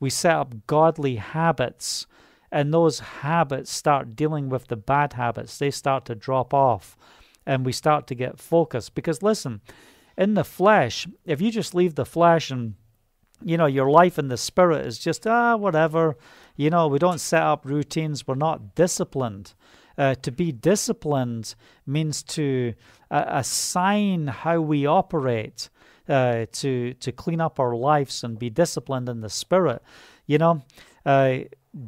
we set up godly habits, and those habits start dealing with the bad habits. They start to drop off, and we start to get focused. Because listen, in the flesh, if you just leave the flesh and you know your life in the spirit is just ah whatever you know we don't set up routines we're not disciplined uh, to be disciplined means to uh, assign how we operate, uh, to to clean up our lives and be disciplined in the spirit. You know, uh,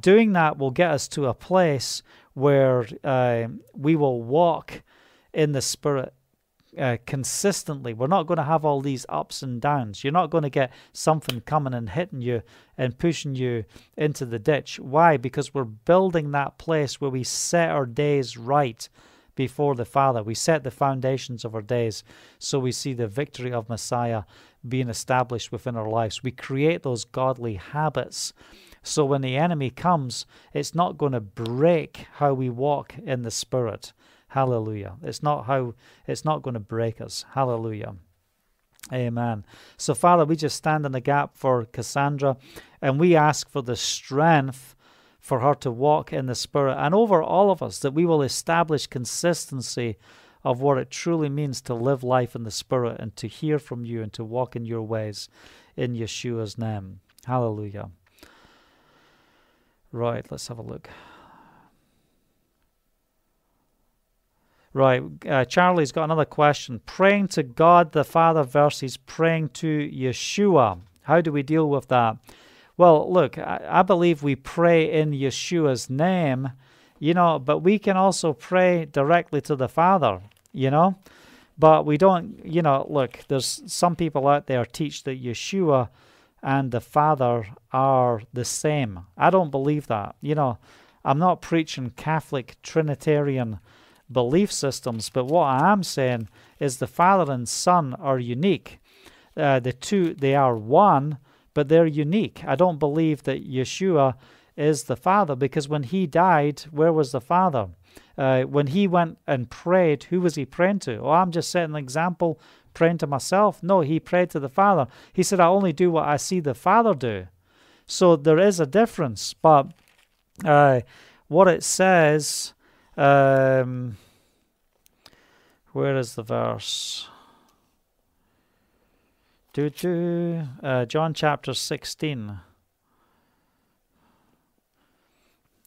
doing that will get us to a place where uh, we will walk in the spirit uh, consistently. We're not going to have all these ups and downs. You're not going to get something coming and hitting you and pushing you into the ditch. Why? Because we're building that place where we set our days right before the Father. We set the foundations of our days so we see the victory of Messiah being established within our lives. We create those godly habits. So when the enemy comes, it's not going to break how we walk in the Spirit. Hallelujah. It's not how it's not going to break us. Hallelujah. Amen. So, Father, we just stand in the gap for Cassandra and we ask for the strength for her to walk in the Spirit and over all of us that we will establish consistency of what it truly means to live life in the Spirit and to hear from you and to walk in your ways in Yeshua's name. Hallelujah. Right, let's have a look. Right, uh, Charlie's got another question. Praying to God the Father versus praying to Yeshua. How do we deal with that? Well, look, I, I believe we pray in Yeshua's name, you know, but we can also pray directly to the Father, you know. But we don't, you know, look, there's some people out there teach that Yeshua and the Father are the same. I don't believe that. You know, I'm not preaching Catholic Trinitarian belief systems. But what I am saying is the Father and Son are unique. Uh, the two, they are one, but they're unique. I don't believe that Yeshua is the Father because when he died, where was the Father? Uh, when he went and prayed, who was he praying to? Oh, I'm just setting an example, praying to myself. No, he prayed to the Father. He said, I only do what I see the Father do. So there is a difference. But uh, what it says um, where is the verse? Do do uh, John chapter sixteen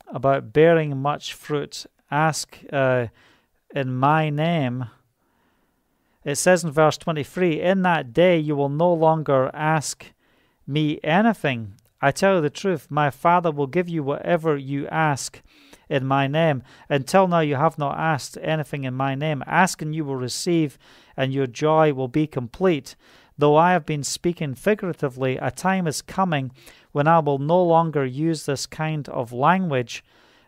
about bearing much fruit. Ask uh, in my name. It says in verse 23 In that day you will no longer ask me anything. I tell you the truth, my Father will give you whatever you ask in my name. Until now, you have not asked anything in my name. Ask and you will receive, and your joy will be complete. Though I have been speaking figuratively, a time is coming when I will no longer use this kind of language,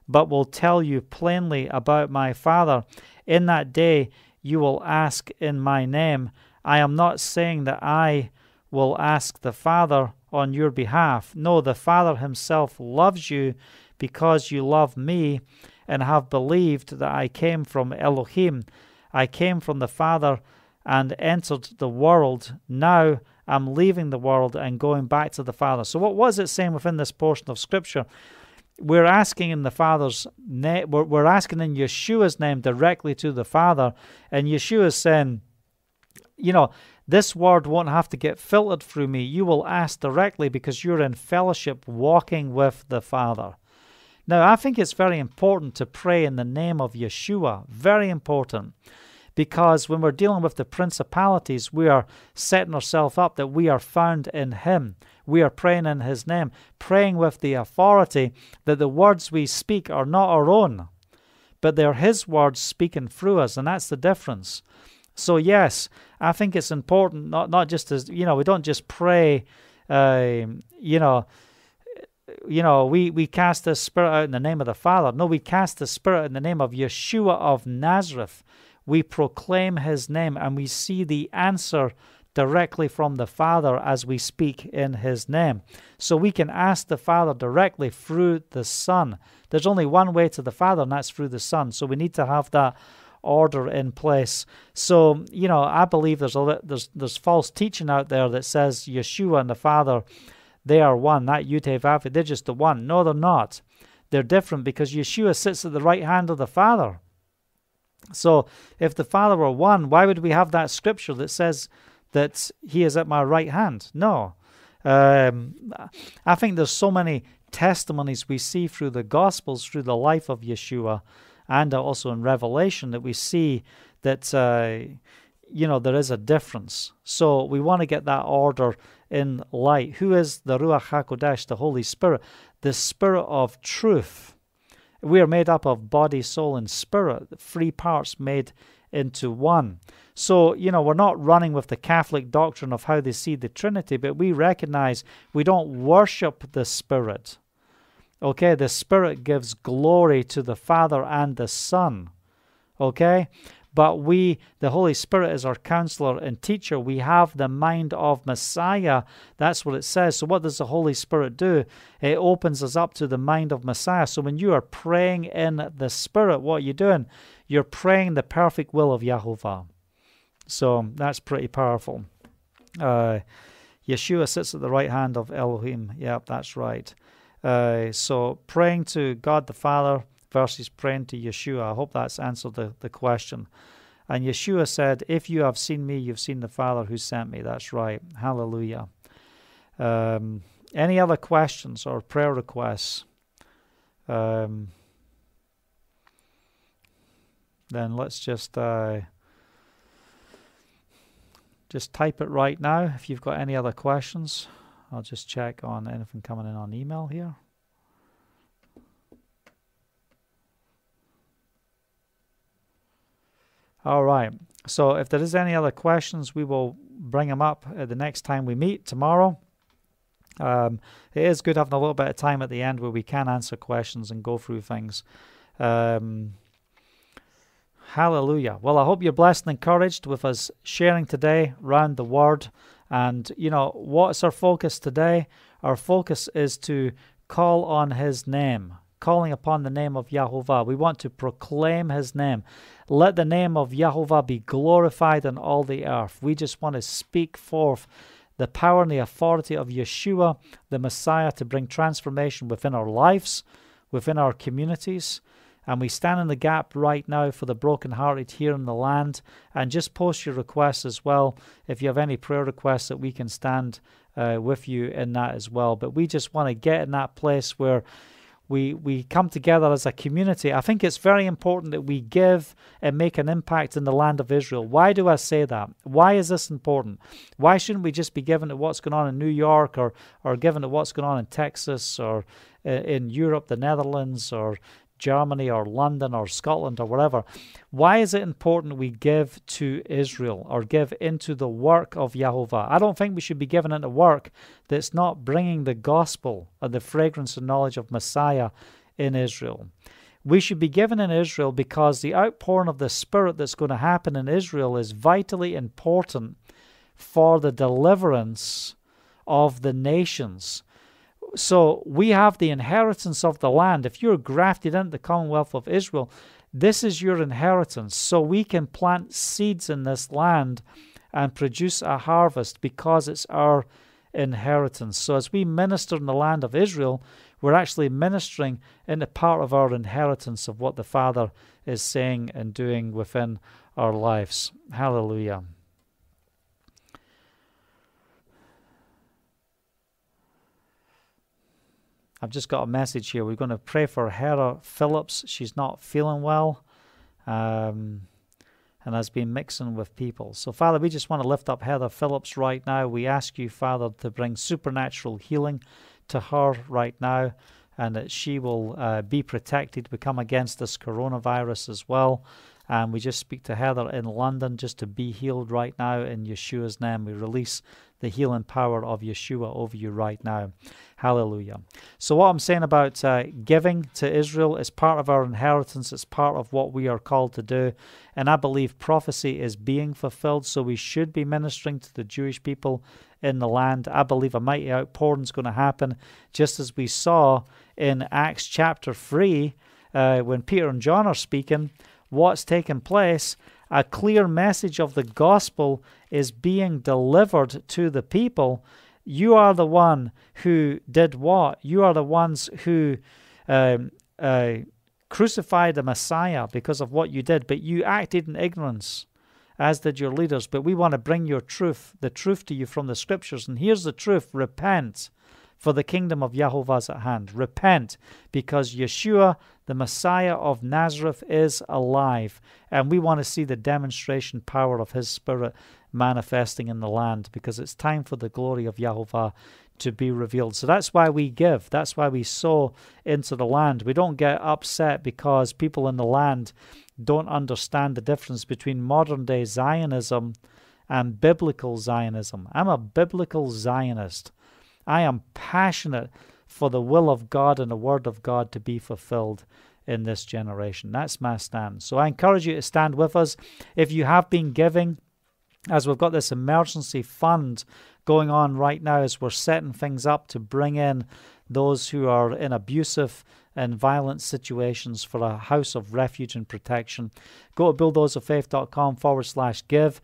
but will tell you plainly about my Father. In that day, you will ask in my name. I am not saying that I will ask the Father on your behalf. No, the Father himself loves you because you love me and have believed that I came from Elohim. I came from the Father and entered the world. Now I'm leaving the world and going back to the Father. So, what was it saying within this portion of Scripture? We're asking in the Father's name, we're, we're asking in Yeshua's name directly to the Father, and Yeshua is saying, you know, this word won't have to get filtered through me. You will ask directly because you're in fellowship walking with the Father. Now, I think it's very important to pray in the name of Yeshua. Very important. Because when we're dealing with the principalities, we are setting ourselves up that we are found in Him. We are praying in His name, praying with the authority that the words we speak are not our own, but they're His words speaking through us, and that's the difference. So, yes, I think it's important not, not just as, you know, we don't just pray, uh, you know, you know, we, we cast the spirit out in the name of the Father. No, we cast the spirit in the name of Yeshua of Nazareth. We proclaim his name and we see the answer directly from the Father as we speak in his name. So we can ask the Father directly through the Son. There's only one way to the Father, and that's through the Son. So we need to have that order in place. So, you know, I believe there's a there's there's false teaching out there that says Yeshua and the Father they are one. That Yute Vavi, they're just the one. No, they're not. They're different because Yeshua sits at the right hand of the Father. So if the Father were one, why would we have that scripture that says that he is at my right hand? No. Um, I think there's so many testimonies we see through the Gospels, through the life of Yeshua, and also in Revelation that we see that, uh, you know, there is a difference. So we want to get that order in light. Who is the Ruach HaKodesh, the Holy Spirit? The Spirit of truth. We are made up of body, soul, and spirit, three parts made into one. So, you know, we're not running with the Catholic doctrine of how they see the Trinity, but we recognize we don't worship the Spirit. Okay, the Spirit gives glory to the Father and the Son. Okay? But we, the Holy Spirit, is our counselor and teacher. We have the mind of Messiah. That's what it says. So, what does the Holy Spirit do? It opens us up to the mind of Messiah. So, when you are praying in the Spirit, what are you doing? You're praying the perfect will of Yahovah. So, that's pretty powerful. Uh, Yeshua sits at the right hand of Elohim. Yep, that's right. Uh, so, praying to God the Father versus praying to Yeshua. I hope that's answered the, the question. And Yeshua said, If you have seen me, you've seen the Father who sent me. That's right. Hallelujah. Um, any other questions or prayer requests? Um, then let's just uh, just type it right now. If you've got any other questions, I'll just check on anything coming in on email here. All right. So if there is any other questions, we will bring them up the next time we meet tomorrow. Um, it is good having a little bit of time at the end where we can answer questions and go through things. Um, hallelujah. Well, I hope you're blessed and encouraged with us sharing today around the Word. And, you know, what's our focus today? Our focus is to call on His name, calling upon the name of Yahovah. We want to proclaim His name. Let the name of Yahovah be glorified on all the earth. We just want to speak forth the power and the authority of Yeshua, the Messiah, to bring transformation within our lives, within our communities. And we stand in the gap right now for the brokenhearted here in the land. And just post your requests as well. If you have any prayer requests, that we can stand uh, with you in that as well. But we just want to get in that place where we we come together as a community. I think it's very important that we give and make an impact in the land of Israel. Why do I say that? Why is this important? Why shouldn't we just be given to what's going on in New York or or given to what's going on in Texas or uh, in Europe, the Netherlands or Germany or London or Scotland or whatever. Why is it important we give to Israel or give into the work of Yahovah? I don't think we should be given into work that's not bringing the gospel and the fragrance and knowledge of Messiah in Israel. We should be given in Israel because the outpouring of the Spirit that's going to happen in Israel is vitally important for the deliverance of the nations so we have the inheritance of the land. If you're grafted into the Commonwealth of Israel, this is your inheritance. So we can plant seeds in this land and produce a harvest because it's our inheritance. So as we minister in the land of Israel, we're actually ministering in the part of our inheritance of what the Father is saying and doing within our lives. Hallelujah. I've just got a message here. We're going to pray for Heather Phillips. She's not feeling well. Um, and has been mixing with people. So, Father, we just want to lift up Heather Phillips right now. We ask you, Father, to bring supernatural healing to her right now and that she will uh, be protected, we come against this coronavirus as well. And we just speak to Heather in London just to be healed right now in Yeshua's name. We release the healing power of Yeshua over you right now. Hallelujah. So, what I'm saying about uh, giving to Israel is part of our inheritance, it's part of what we are called to do. And I believe prophecy is being fulfilled, so we should be ministering to the Jewish people in the land. I believe a mighty outpouring is going to happen, just as we saw in Acts chapter 3 uh, when Peter and John are speaking what's taking place, a clear message of the gospel is being delivered to the people. You are the one who did what? You are the ones who um, uh, crucified the Messiah because of what you did, but you acted in ignorance, as did your leaders. But we want to bring your truth, the truth to you from the scriptures. And here's the truth repent for the kingdom of Yahovah is at hand. Repent, because Yeshua, the Messiah of Nazareth, is alive. And we want to see the demonstration power of his Spirit manifesting in the land, because it's time for the glory of Yahovah to be revealed. So that's why we give. That's why we sow into the land. We don't get upset because people in the land don't understand the difference between modern day Zionism and biblical Zionism. I'm a biblical Zionist. I am passionate for the will of God and the word of God to be fulfilled in this generation. That's my stand. So I encourage you to stand with us. If you have been giving, as we've got this emergency fund going on right now, as we're setting things up to bring in those who are in abusive and violent situations for a house of refuge and protection, go to bulldozersoffaith.com forward slash give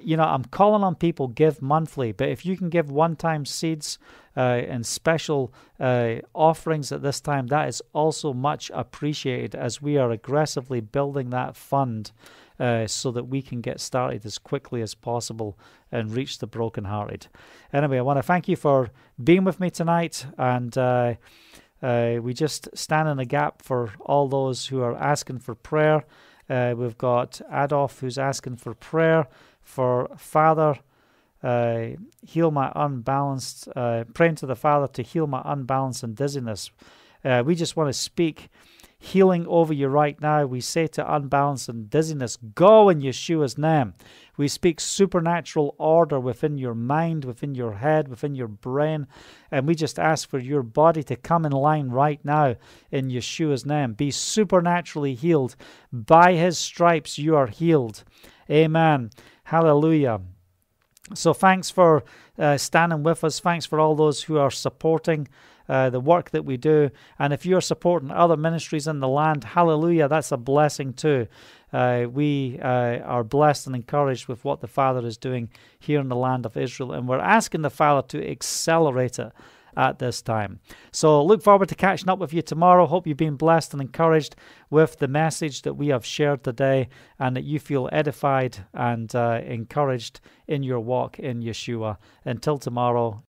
you know, I'm calling on people give monthly, but if you can give one-time seeds uh, and special uh, offerings at this time, that is also much appreciated as we are aggressively building that fund uh, so that we can get started as quickly as possible and reach the brokenhearted. Anyway, I want to thank you for being with me tonight, and uh, uh, we just stand in the gap for all those who are asking for prayer. Uh, we've got Adolf who's asking for prayer for Father, uh, heal my unbalanced, uh, praying to the Father to heal my unbalance and dizziness. Uh, we just want to speak healing over you right now. We say to unbalance and dizziness, go in Yeshua's name. We speak supernatural order within your mind, within your head, within your brain. And we just ask for your body to come in line right now in Yeshua's name. Be supernaturally healed. By his stripes, you are healed. Amen. Hallelujah. So thanks for uh, standing with us. Thanks for all those who are supporting uh, the work that we do. And if you're supporting other ministries in the land, hallelujah, that's a blessing too. Uh, we uh, are blessed and encouraged with what the Father is doing here in the land of Israel. And we're asking the Father to accelerate it at this time. So look forward to catching up with you tomorrow. Hope you've been blessed and encouraged with the message that we have shared today and that you feel edified and uh, encouraged in your walk in Yeshua. Until tomorrow,